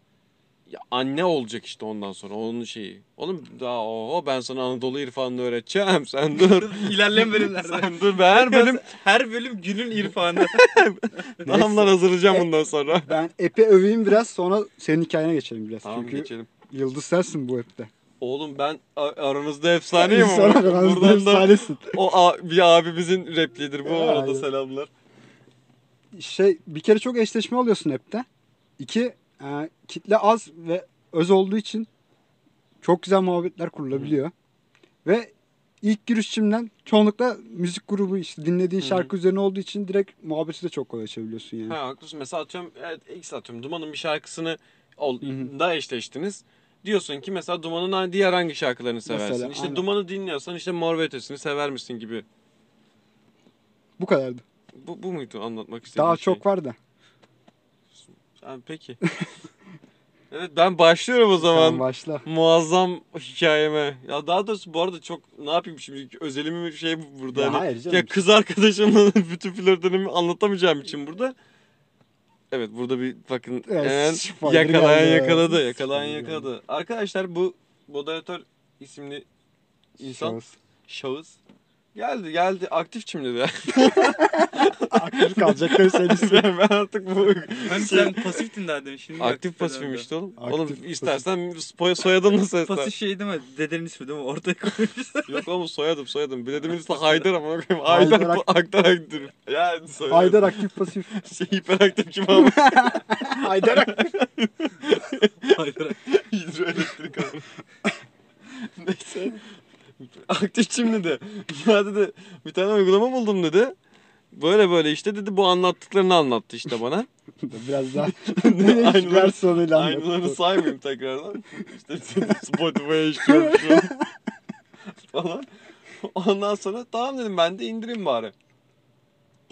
Ya anne olacak işte ondan sonra onun şeyi. Oğlum daha o ben sana Anadolu irfanını öğreteceğim. [LAUGHS] Sen dur. [LAUGHS] İlerleyen bölümlerde. Sen dur. Ben her bölüm [LAUGHS] her bölüm günün irfanı. namlar hazırlayacağım bundan sonra. Ben epi öveyim biraz sonra senin hikayene geçelim biraz. Tamam Çünkü geçelim. yıldız sensin bu epte. Oğlum ben aranızda efsaneyim ama. aranızda Buradan da efsanesin. o a- bir abimizin repliğidir bu Ya, arada aynen. selamlar. Şey bir kere çok eşleşme alıyorsun app'te. İki e, kitle az ve öz olduğu için çok güzel muhabbetler kurulabiliyor. Ve ilk girişimden çoğunlukla müzik grubu işte dinlediğin Hı. şarkı üzerine olduğu için direkt muhabbeti de çok kolay açabiliyorsun yani. Ha haklısın. Mesela atıyorum evet X atıyorum. Duman'ın bir şarkısını ol, Hı hı. da eşleştiniz. Diyorsun ki mesela Duman'ın diğer hangi şarkılarını seversin? Mesela, işte aynen. Duman'ı dinliyorsan işte Mor ve Ötesi'ni sever misin gibi. Bu kadardı. Bu, bu muydu anlatmak istediğin Daha şey? çok var da. Ha, peki. evet ben başlıyorum o zaman. Tamam başla. Muazzam hikayeme. Ya daha doğrusu bu arada çok ne yapayım şimdi özelimi şey burada. Ya hani- hayır canım. Ya kız arkadaşımla [LAUGHS] bütün flörtlerimi anlatamayacağım için burada. Evet burada bir bakın Evet, hemen yakalayan geldi. yakaladı. Yakalayan yakaladı. Arkadaşlar bu moderatör isimli insan Şahıs. şahıs geldi geldi aktif şimdi de. [LAUGHS] Aktif kalacakları serisi. ben, ben artık bu Hani sen pasiftin daha demin. Şimdi aktif pasifim işte oğlum. Aktif oğlum pasif. istersen soy, soyadımla seslen. Pasif şey değil mi? Dedenin ismi değil mi? Ortaya koymuşlar. [LAUGHS] Yok oğlum soyadım soyadım. Bilediğimin ismi Haydar ama bakayım. Haydar Haydar Ak- Aktar Aktar. Ya soyadım. Haydar aktif pasif. [LAUGHS] Şey hiperaktif kim ama? Haydar aktif. Hayır. Hidroelektrik abi. Neyse. Aktif şimdi de. [LAUGHS] Ya dedi bir tane uygulama buldum dedi. Böyle böyle işte dedi bu anlattıklarını anlattı işte bana. [LAUGHS] Biraz daha [LAUGHS] Aynıları- Aynılarını anlattı. saymayayım tekrardan. İşte Spotify'a işliyorum falan. Ondan sonra tamam dedim ben de indireyim bari.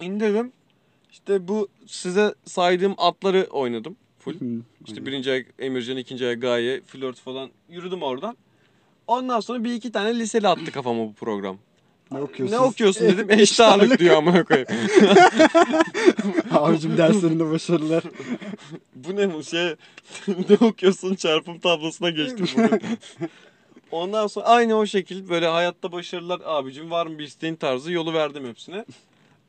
İndirdim. İşte bu size saydığım atları oynadım. Full. İşte birinci ay Emircan, ikinci ay Gaye, flört falan yürüdüm oradan. Ondan sonra bir iki tane liseli attı kafama bu program. Ne okuyorsun? Ne okuyorsun dedim. [LAUGHS] Eşit ağırlık diyor amına koyayım. [LAUGHS] Abicim derslerinde başarılar. Bu ne bu şey? [LAUGHS] ne okuyorsun çarpım tablosuna geçtim bugün. Ondan sonra aynı o şekil böyle hayatta başarılar abicim var mı bir isteğin tarzı yolu verdim hepsine.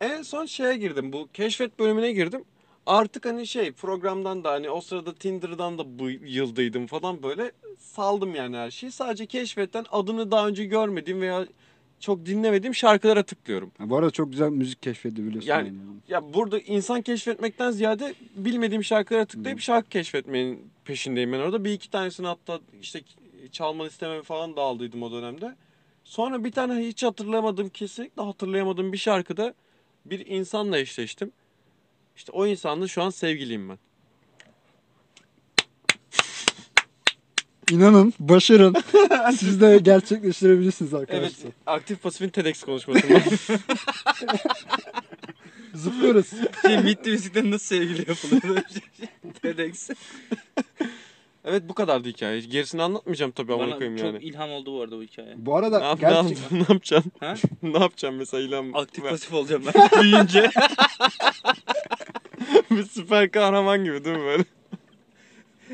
En son şeye girdim bu keşfet bölümüne girdim. Artık hani şey programdan da hani o sırada Tinder'dan da bu yıldaydım falan böyle saldım yani her şeyi. Sadece keşfetten adını daha önce görmediğim veya çok dinlemediğim şarkılara tıklıyorum. Ha, Bu arada çok güzel müzik keşfedebiliyorsun. Yani- Yani. Ya burada insan keşfetmekten ziyade bilmediğim şarkılara tıklayıp şarkı keşfetmenin peşindeyim ben orada. Bir iki tanesini hatta işte çalmanı istememi falan da aldıydım o dönemde. Sonra bir tane hiç hatırlamadığım, kesinlikle hatırlayamadığım bir şarkıda bir insanla eşleştim. İşte o insanla şu an sevgiliyim ben. İnanın, başarın. [LAUGHS] Siz de gerçekleştirebilirsiniz Evet, arkadaşlar. aktif pasifin TEDx konuşmasında. [LAUGHS] Zıplıyoruz. Şey, bitti müzikten nasıl sevgili şey. [LAUGHS] TEDx. Evet bu kadardı hikaye. Gerisini anlatmayacağım tabii ama Bana koyayım çok yani. ilham oldu bu arada bu hikaye. Bu Ne, arada yap, ne, yap- gerçekten ne yapacaksın? Ha? [LAUGHS] ne yapacaksın mesela İlhan? Aktif pasif olacağım ben [LAUGHS] büyüyünce. [LAUGHS] bir süper kahraman gibi değil mi böyle?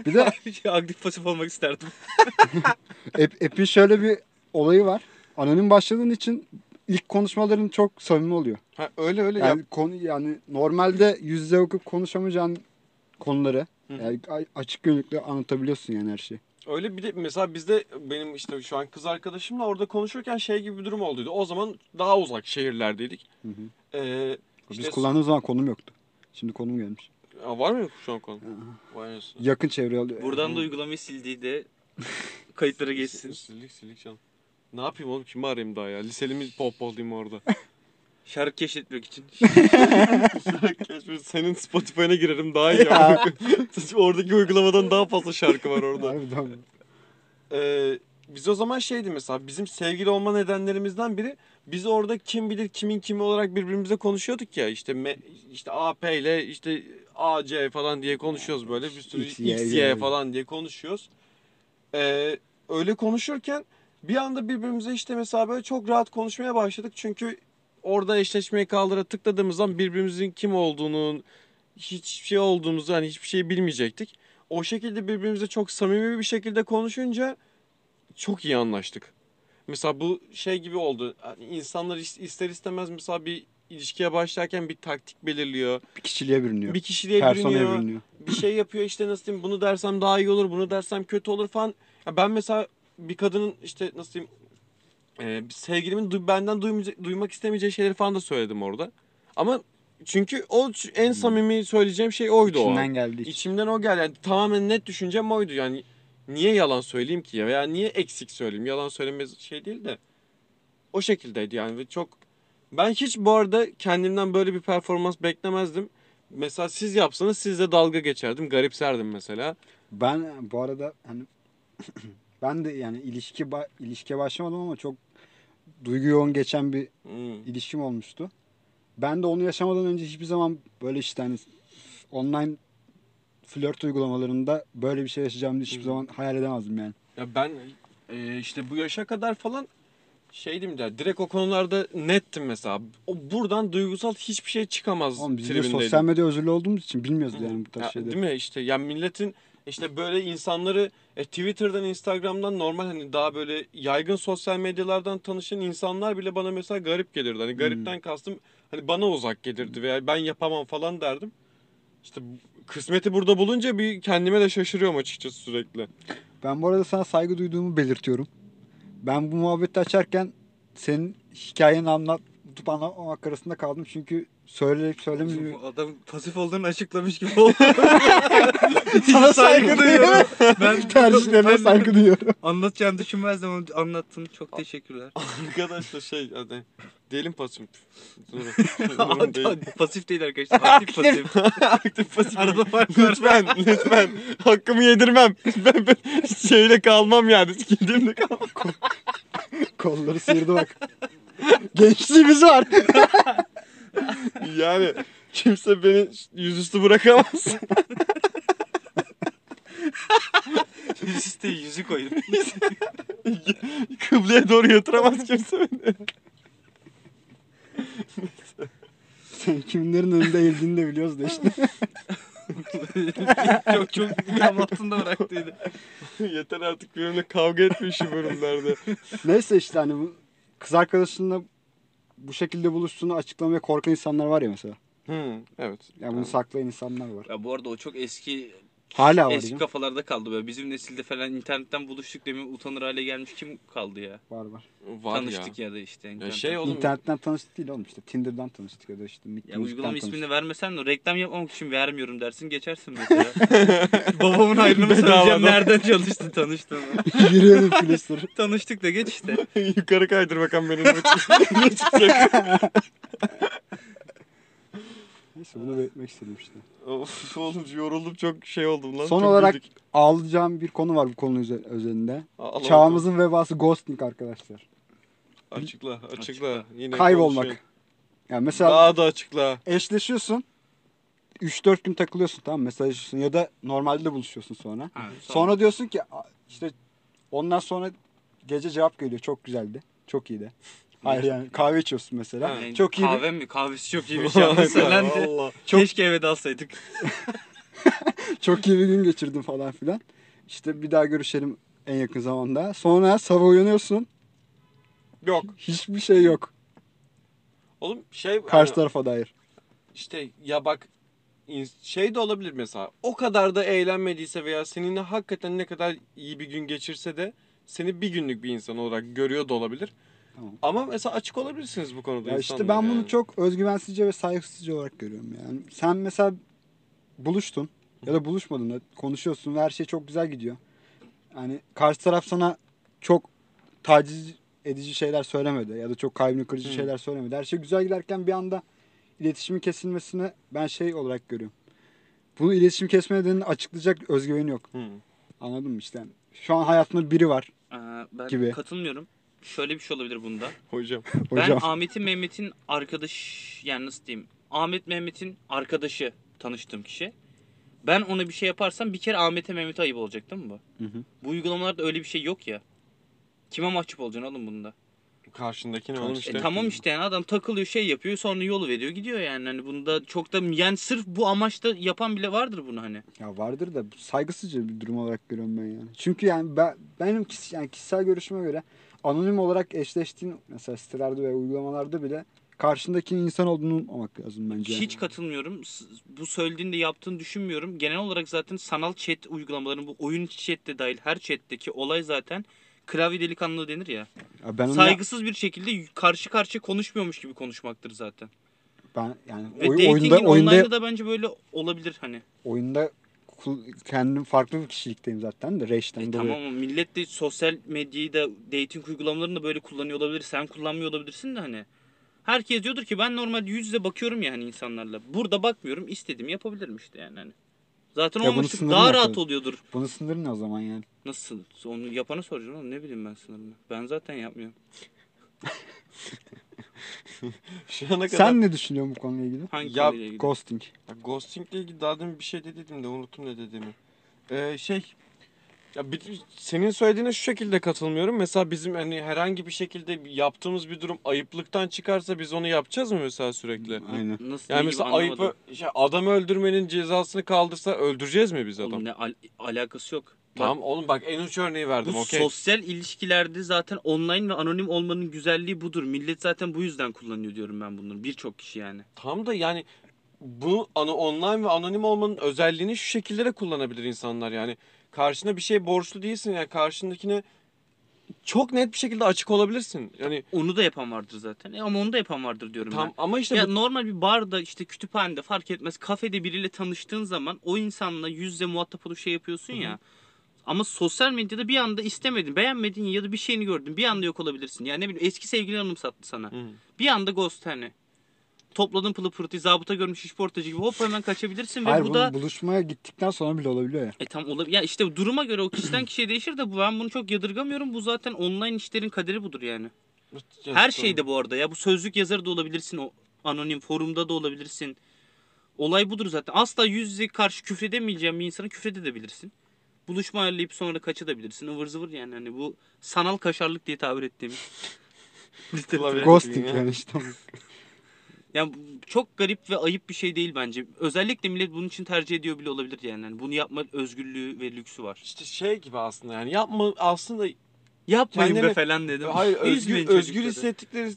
bir de Aktif pasif olmak isterdim. Ep- App'in şöyle bir olayı var. Anonim başladığın için ilk konuşmaların çok samimi oluyor. Ha, öyle öyle Yani konu yani normalde yüz yüze okup konuşamayacağın konuları Hı yani açık gönüllükle anlatabiliyorsun yani her şeyi. Öyle bir de mesela bizde benim işte şu an kız arkadaşımla orada konuşurken şey gibi bir durum olduydu. O zaman daha uzak şehirlerdeydik. Hı hı. Ee, Biz işte- kullandığımız zaman konum yoktu. Şimdi konum gelmiş. Aa, var mı şu an konu? Vay. Yakın çevre alıyor. Buradan da uygulamayı sildiği de kayıtlara [LAUGHS] geçsin. Sildik sildik canım. Ne yapayım oğlum kimi arayayım daha ya? Liselimi pohpohlayayım orada. [LAUGHS] Şarkı keşfetmek için. [LAUGHS] Senin Spotify'ına girerim daha iyi. [LAUGHS] ama. [LAUGHS] Oradaki uygulamadan daha fazla şarkı var orada. Harbiden. Ee, biz o zaman şeydi mesela bizim sevgili olma nedenlerimizden biri biz orada kim bilir kimin kimi olarak birbirimize konuşuyorduk ya işte me, işte AP ile işte AC falan diye konuşuyoruz böyle bir sürü X, Y, XY falan diye konuşuyoruz. Ee, öyle konuşurken bir anda birbirimize işte mesela böyle çok rahat konuşmaya başladık çünkü orada eşleşmeye kaldıra tıkladığımız zaman birbirimizin kim olduğunu hiçbir şey olduğumuzu hani hiçbir şey bilmeyecektik. O şekilde birbirimize çok samimi bir şekilde konuşunca çok iyi anlaştık. Mesela bu şey gibi oldu. Hani insanlar is- ister istemez mesela bir ilişkiye başlarken bir taktik belirliyor. Bir kişiliğe bürünüyor. Bir kişiliğe Personaya bürünüyor. bürünüyor. Bir şey yapıyor işte nasıl diyeyim bunu dersem daha iyi olur, bunu dersem kötü olur falan. Ya ben mesela bir kadının işte nasıl diyeyim e, sevgilimin du- benden duymayacak- duymak istemeyeceği şeyleri falan da söyledim orada. Ama çünkü o ç- en samimi söyleyeceğim şey oydu o an. İçinden geldiği için. İçimden o geldi. Yani tamamen net düşüncem oydu. Yani niye yalan söyleyeyim ki ya veya niye eksik söyleyeyim? Yalan söylemez şey değil de o şekildeydi yani ve çok ben hiç bu arada kendimden böyle bir performans beklemezdim. Mesela siz yapsanız sizle dalga geçerdim, garipserdim mesela. Ben bu arada hani [CLEARS THROAT] ben de yani ilişki ba- ilişkiye başlamadım ama çok duygu yoğun geçen bir Hmm. ilişkim olmuştu. Ben de onu yaşamadan önce hiçbir zaman böyle işte hani online flört uygulamalarında böyle bir şey yaşayacağımı hiçbir Hı. zaman hayal edemezdim yani. Ya ben e, işte bu yaşa kadar falan şeydim de direkt o konularda nettim mesela. O buradan duygusal hiçbir şey çıkamaz Oğlum biz de sosyal medya özürlü olduğumuz için bilmiyoruz Hı. yani bu tarz Ya, şeyleri. değil mi işte yani milletin işte böyle insanları e, Twitter'dan, Instagram'dan normal hani daha böyle yaygın sosyal medyalardan tanışan insanlar bile bana mesela garip gelirdi. Hani garipten kastım hani bana uzak gelirdi veya ben yapamam falan derdim. İşte kısmeti burada bulunca bir kendime de şaşırıyorum açıkçası sürekli. Ben bu arada sana saygı duyduğumu belirtiyorum. Ben bu muhabbeti açarken senin hikayeni anlatıp anlatmamak arasında kaldım. Çünkü söyleyip söylemiyor. Adam pasif olduğunu açıklamış gibi oldu. [LAUGHS] Sana saygı saygı duyuyorum. ben [LAUGHS] Tercihlerine saygı duyuyorum. Anlatacağını düşünmezdim ama anlattın. Çok teşekkürler. Arkadaşlar şey hadi diyelim pasif. [LAUGHS] pasif değil arkadaşlar. Aktif pasif. Aktif pasif. Arada fark var. Lütfen, lütfen. Hakkımı yedirmem. Ben, ben şeyle kalmam yani. Sikildiğimde kalmam. Kolları sıyırdı bak. Gençliğimiz var. [LAUGHS] Yani kimse beni yüzüstü bırakamaz. [LAUGHS] Yüzüstü yüzü koydum. [LAUGHS] Kıbleye doğru yatıramaz kimse beni. Sen kimlerin önünde eğildiğini de biliyoruz da işte. çok çok yam altında bıraktıydı. Yeter artık benimle kavga etme şu bölümlerde. Neyse işte hani bu kız arkadaşınla bu şekilde buluştuğunu açıklamaya korkan insanlar var ya mesela. Hmm, evet. Yani bunu saklayan insanlar var. Ya bu arada o çok eski Hala var eski kafalarda kaldı böyle. Bizim nesilde falan internetten buluştuk demin utanır hale gelmiş kim kaldı ya? Var var. Var Tanıştık ya. ya. da işte. Ya internetten. şey oğlum. İnternetten tanıştık değil oğlum işte. Tinder'dan tanıştık ya da işte Meet Ya Music'ten uygulama tanıştık. ismini vermesen de reklam yapmamak için vermiyorum dersin geçersin mesela. [LAUGHS] Babamın hayrını mı Bedavadan. söyleyeceğim nereden çalıştı tanıştığını. [LAUGHS] Yürüyelim Filister. Tanıştık da geç işte. [LAUGHS] Yukarı kaydır bakalım benim ne çıkacak. Neyse bunu belirtmek istedim işte. of oğlum yoruldum çok şey oldum lan. Son çok olarak güldük. ağlayacağım bir konu var bu konu özelinde. Ağla Çağımızın vebası ghosting arkadaşlar. Açıkla, açıkla. Açıkla. Yine Kaybolmak. konuşuyor. Yani mesela Daha da açıkla. eşleşiyorsun. 3-4 gün takılıyorsun tamam mesajlaşıyorsun ya da normalde de buluşuyorsun sonra. Ha, Sonra diyorsun ki "A- işte ondan sonra gece cevap geliyor çok güzeldi. Çok iyiydi. Hayır yani kahve içiyorsun mesela. Yani Çok iyi bir- Kahve mi? Kahvesi çok iyiymiş [LAUGHS] yalnız söylendi. Allah. Keşke eve de alsaydık. [LAUGHS] Çok iyi bir gün geçirdim falan filan. İşte bir daha görüşelim en yakın zamanda. Sonra sabah uyanıyorsun. Yok. Hiçbir şey yok. Oğlum şey Karşı hani tarafa dair. işte ya bak şey de olabilir mesela. O kadar da eğlenmediyse veya seninle hakikaten ne kadar iyi bir gün geçirse de seni bir günlük bir insan olarak görüyor da olabilir. Tamam. Ama mesela açık olabilirsiniz bu konuda Ya işte ben bunu yani. çok özgüvensizce ve saygısızca olarak görüyorum yani. Sen mesela buluştun ya da buluşmadın da konuşuyorsun ve her şey çok güzel gidiyor. Yani karşı taraf sana çok taciz edici şeyler söylemedi ya da çok kalbini kırıcı Hı. şeyler söylemedi. Her şey güzel giderken bir anda iletişimin kesilmesine ben şey olarak görüyorum. Bunu iletişim kesme nedenini açıklayacak özgüveni yok. Hı. Anladın mı işte? şu an hayatında biri var Ee, ben Gibi. katılmıyorum. Şöyle bir şey olabilir bunda. Hocam. hocam. Ben Ahmet'in Mehmet'in arkadaş yani nasıl diyeyim? Ahmet Mehmet'in arkadaşı tanıştığım kişi. Ben ona bir şey yaparsam bir kere Ahmet'e Mehmet'e ayıp olacak değil mi bu? Hı hı. Bu uygulamalarda öyle bir şey yok ya. Kime mahcup olacaksın oğlum bunda? Karşındaki ne oğlum Karşı- işte. E tamam işte yani adam takılıyor şey yapıyor sonra yolu veriyor gidiyor yani. Hani bunda çok da yani sırf bu amaçta yapan bile vardır bunu hani. Ya vardır da saygısızca bir durum olarak görüyorum ben yani. Çünkü yani ben, benim kişi, yani kişisel görüşüme göre anonim olarak eşleştiğin mesela sitelerde ve uygulamalarda bile karşındakinin insan olduğunu unutmamak lazım bence. Hiç katılmıyorum. Bu söylediğinde yaptığını düşünmüyorum. Genel olarak zaten sanal chat uygulamaların bu oyun chat de dahil her chatteki olay zaten klavye delikanlı denir ya. Ya ben Saygısız bir şekilde karşı karşıya konuşmuyormuş gibi konuşmaktır zaten. ben yani Ve oy- oyunda oyunda da bence böyle olabilir hani. oyunda kendim farklı bir kişilikteyim zaten de Reş'ten E, dolayı. tamam ama millet de sosyal medyayı da dating uygulamalarını da böyle kullanıyor olabilir. Sen kullanmıyor olabilirsin de hani. Herkes diyordur ki ben normalde yüz yüze bakıyorum ya hani insanlarla. Burada bakmıyorum istediğimi yapabilirim işte yani. Hani. Zaten Ya sınırı daha ne rahat oluyordur. Bunun sınırı ne o zaman yani? Nasıl? Onu yapana soracaksın oğlum ne bileyim ben sınırını. Ben zaten yapmıyorum. [LAUGHS] [LAUGHS] Şu ana kadar Sen ne düşünüyorsun bu konuyla ilgili? Hangi Ya, konuyla ilgili? Ghosting. Ya Ghosting'le ilgili daha demin bir şey de dedim de unuttum ne dediğimi. Ee, şey ya bir, senin söylediğine şu şekilde katılmıyorum. Mesela bizim hani herhangi bir şekilde yaptığımız bir durum ayıplıktan çıkarsa biz onu yapacağız mı mesela sürekli? Aynen. Nasıl Yani mesela ayıp şey, adam öldürmenin cezasını kaldırsa öldüreceğiz mi biz adam? Oğlum ne al- alakası yok. Tamam oğlum bak en uç örneği verdim Bu okey. sosyal ilişkilerde zaten online ve anonim olmanın güzelliği budur. Millet zaten bu yüzden kullanıyor diyorum ben bunları. Birçok kişi yani. Tam da yani bu ana online ve anonim olmanın özelliğini şu şekilde de kullanabilir insanlar yani. Karşına bir şey borçlu değilsin yani karşındakine çok net bir şekilde açık olabilirsin. Yani Onu da yapan vardır zaten. E ama onu da yapan vardır diyorum tam ben. ama işte ya bu- normal bir barda işte kütüphanede fark etmez kafede biriyle tanıştığın zaman o insanla yüz yüze muhatap olup şey yapıyorsun ya. Ama sosyal medyada bir anda istemedin, beğenmedin ya da bir şeyini gördün. Bir anda yok olabilirsin. Yani ne bileyim eski sevgilin anımsattı sana. Hı. Bir anda ghost hani. Topladın pılı pırtıyı zabıta görmüş işportacı gibi hop hemen kaçabilirsin ve Hayır bu da buluşmaya gittikten sonra bile olabiliyor ya. e tam olabilir. Ya işte duruma göre o kişiden [CLEARS THROAT] kişiye değişir de bu ben bunu çok yadırgamıyorum. Bu zaten online işlerin kaderi budur yani. Her şeyde bu arada ya bu sözlük yazarı da olabilirsin o anonim forumda da olabilirsin. Olay budur zaten. Asla yüz yüze karşı küfredemeyeceğin bir insana küfredebilirsin. Buluşma ayarlayıp sonra kaçabilirsin. ıvır zıvır yani hani bu sanal kaşarlık diye tabir ettiğimiz. [LAUGHS] Ghosting ya. yani işte. Yani çok garip ve ayıp bir şey değil bence. Özellikle millet bunun için tercih ediyor bile olabilir yani. yani bunu yapma özgürlüğü ve lüksü var. İşte şey gibi aslında yani yapma aslında Yapmayın be Kendini- falan dedim. hayır özgür, özgür hissettikleri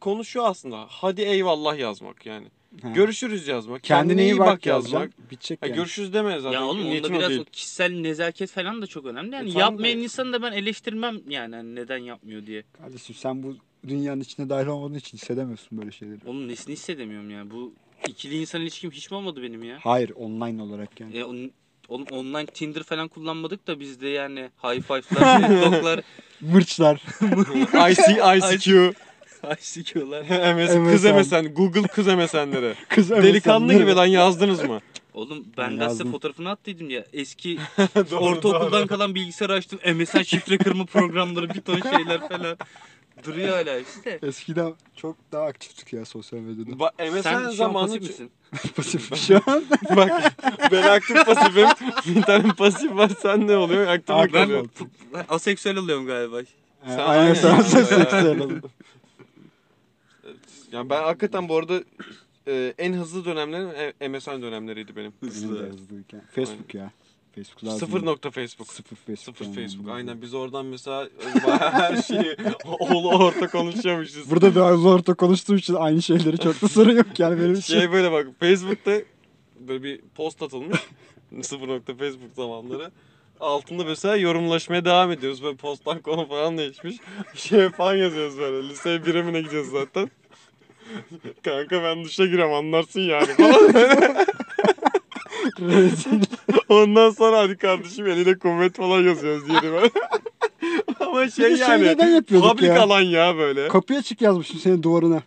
konu şu aslında. Hadi eyvallah yazmak yani. Ha. Görüşürüz yazmak. Kendine iyi bak, yazmak. yazacaksın. Bitecek Ha, yani. görüşürüz deme zaten. Ya oğlum onda o biraz o kişisel nezaket falan da çok önemli. Yani E yapmayan da- insanı da ben eleştirmem yani hani neden yapmıyor diye. Kardeşim sen bu dünyanın içine dahil olmadığın için hissedemiyorsun böyle şeyleri. Onun nesini hissedemiyorum ya. Bu ikili insan ilişkim hiç mi olmadı benim ya? Hayır online olarak yani. E, on, oğlum online Tinder falan kullanmadık da bizde yani high five'lar, TikTok'lar, [LAUGHS] Mırçlar. [LAUGHS] IC, ICQ, [LAUGHS] ICQ'lar. MS, [LAUGHS] kız MSN. MSN, Google kız MSN'leri. [LAUGHS] Kız Delikanlı MSN'leri. gibi lan yazdınız mı? Oğlum ben Ben de size yazdım. fotoğrafını attıydım ya. Eski [LAUGHS] ortaokuldan kalan bilgisayar açtım. MSN şifre kırma programları bir ton şeyler falan. Duruyor hala işte. Eskiden çok daha aktiftik ya sosyal medyada. Ba- MSN Sen zamanı... pasif misin? Pasif şu an. Bak ben aktif pasifim. Bir tane pasif var sen ne oluyor? Aktif Aktif ben... Ben aseksüel oluyorum galiba. Aynen aynen sen ya. seksüel oldun. Yani ben hakikaten bu arada e, en hızlı dönemlerim e, MSN dönemleriydi benim. Benim de hızlıyken. Facebook ya. Facebook lazım. Sıfır nokta Facebook. Sıfır Facebook. Sıfır yani. Facebook. Aynen biz oradan mesela bayağı her şeyi oğlu orta konuşuyormuşuz. Burada da az orta konuştuğum için aynı şeyleri çok da sorun yok yani benim için. Şey böyle bak Facebook'ta böyle bir post atılmış. Sıfır nokta Facebook zamanları. Altında mesela yorumlaşmaya devam ediyoruz. Böyle posttan konu falan değişmiş. Şey falan yazıyoruz böyle. Liseye birimine gideceğiz zaten. Kanka ben duşa girem anlarsın yani falan. Rezil. [LAUGHS] Ondan sonra hadi kardeşim eliyle kuvvet falan yazıyoruz yeri böyle. Ama şey şey yani neden yapıyorduk public ya? alan ya böyle. Kapıya çık yazmışım senin duvarına.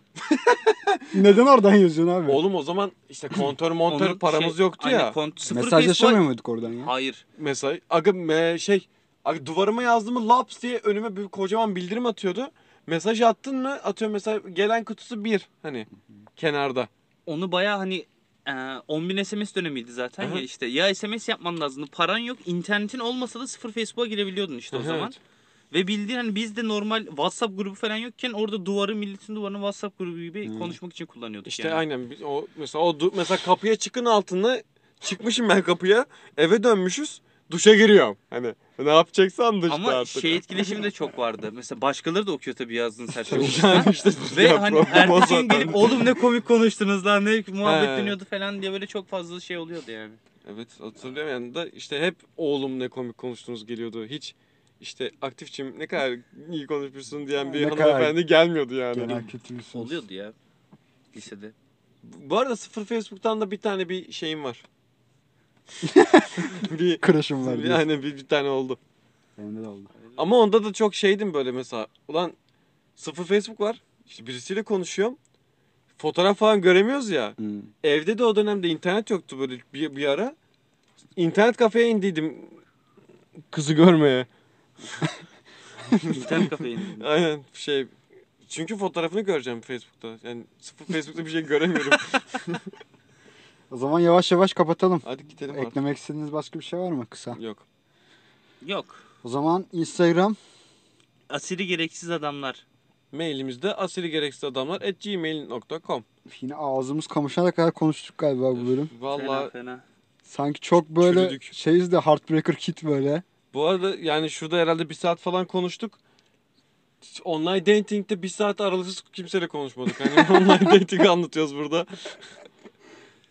[LAUGHS] Neden oradan yazıyorsun abi? Oğlum o zaman işte kontör montör Onun paramız şey- yoktu aynen, ya. kont- sıfır Mesajlaşamıyor Facebook- muyduk oradan ya? Hayır. Mesela aga me, şey aga duvarıma yazdığımı laps diye önüme bir kocaman bildirim atıyordu. Mesaj attın mı? Atıyor mesela gelen kutusu bir hani kenarda. Onu baya hani e, 10.000 SMS dönemiydi zaten Aha. ya işte. Ya SMS yapman lazımdı. Paran yok. internetin olmasa da sıfır Facebook'a girebiliyordun işte o zaman. Evet. Ve bildiğin hani biz de normal WhatsApp grubu falan yokken orada duvarı milletin duvarını WhatsApp grubu gibi Hmm. konuşmak için kullanıyorduk İşte yani. aynen biz- o mesela o du- mesela kapıya çıkın altında çıkmışım ben kapıya eve dönmüşüz duşa giriyorum. Hani ne yapacaksan duşta Ama artık. şey etkileşimi de çok vardı. Mesela başkaları da okuyor tabii yazdığınız her şeyi. [LAUGHS] yani işte Ve ya hani ertesi gün gelip oğlum ne komik konuştunuz lan ne muhabbet He. dönüyordu falan diye böyle çok fazla şey oluyordu yani. Evet hatırlıyorum yani da işte hep oğlum ne komik konuştunuz geliyordu. Hiç işte aktifçim ne kadar iyi konuşmuşsun diyen bir Ne kadar hanımefendi gelmiyordu yani. Genel kötüymüşsünüz. Oluyordu ya lisede. Bu arada sıfır Facebook'tan da bir tane bir şeyim var. [LAUGHS] bir Crush'ım var diye. yani bir, bir tane oldu. Benim de oldu. Ama onda da çok şeydim böyle mesela. Ulan sıfır Facebook var. İşte birisiyle konuşuyorum. Fotoğraf falan göremiyoruz ya. Hmm. Evde de o dönemde internet yoktu böyle bir, bir ara. İnternet kafeye indiydim kızı görmeye. [LAUGHS] İnternet kafeye indim. Aynen şey çünkü fotoğrafını göreceğim Facebook'ta. Yani sıfır Facebook'ta bir şey göremiyorum. [LAUGHS] O zaman yavaş yavaş kapatalım. Hadi gidelim artık. Eklemek istediğiniz başka bir şey var mı kısa? Yok. Yok. O zaman Instagram Asiri gereksiz adamlar. Mailimizde asiligereksizadamlar at gmail.com yine ağzımız kamışana kadar konuştuk galiba bu bölüm. Fena Valla fena. Sanki çok böyle Çürüdük. şeyiz de Heartbreaker Kit böyle. bu arada yani şurada herhalde bir saat falan konuştuk. Online dating'de bir saat aralıksız kimseyle konuşmadık. Hani [LAUGHS] online dating anlatıyoruz burada.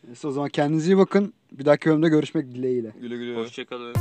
Neyse o zaman kendinize iyi bakın. Bir dahaki bölümde görüşmek dileğiyle. Güle güle. Hoşçakalın.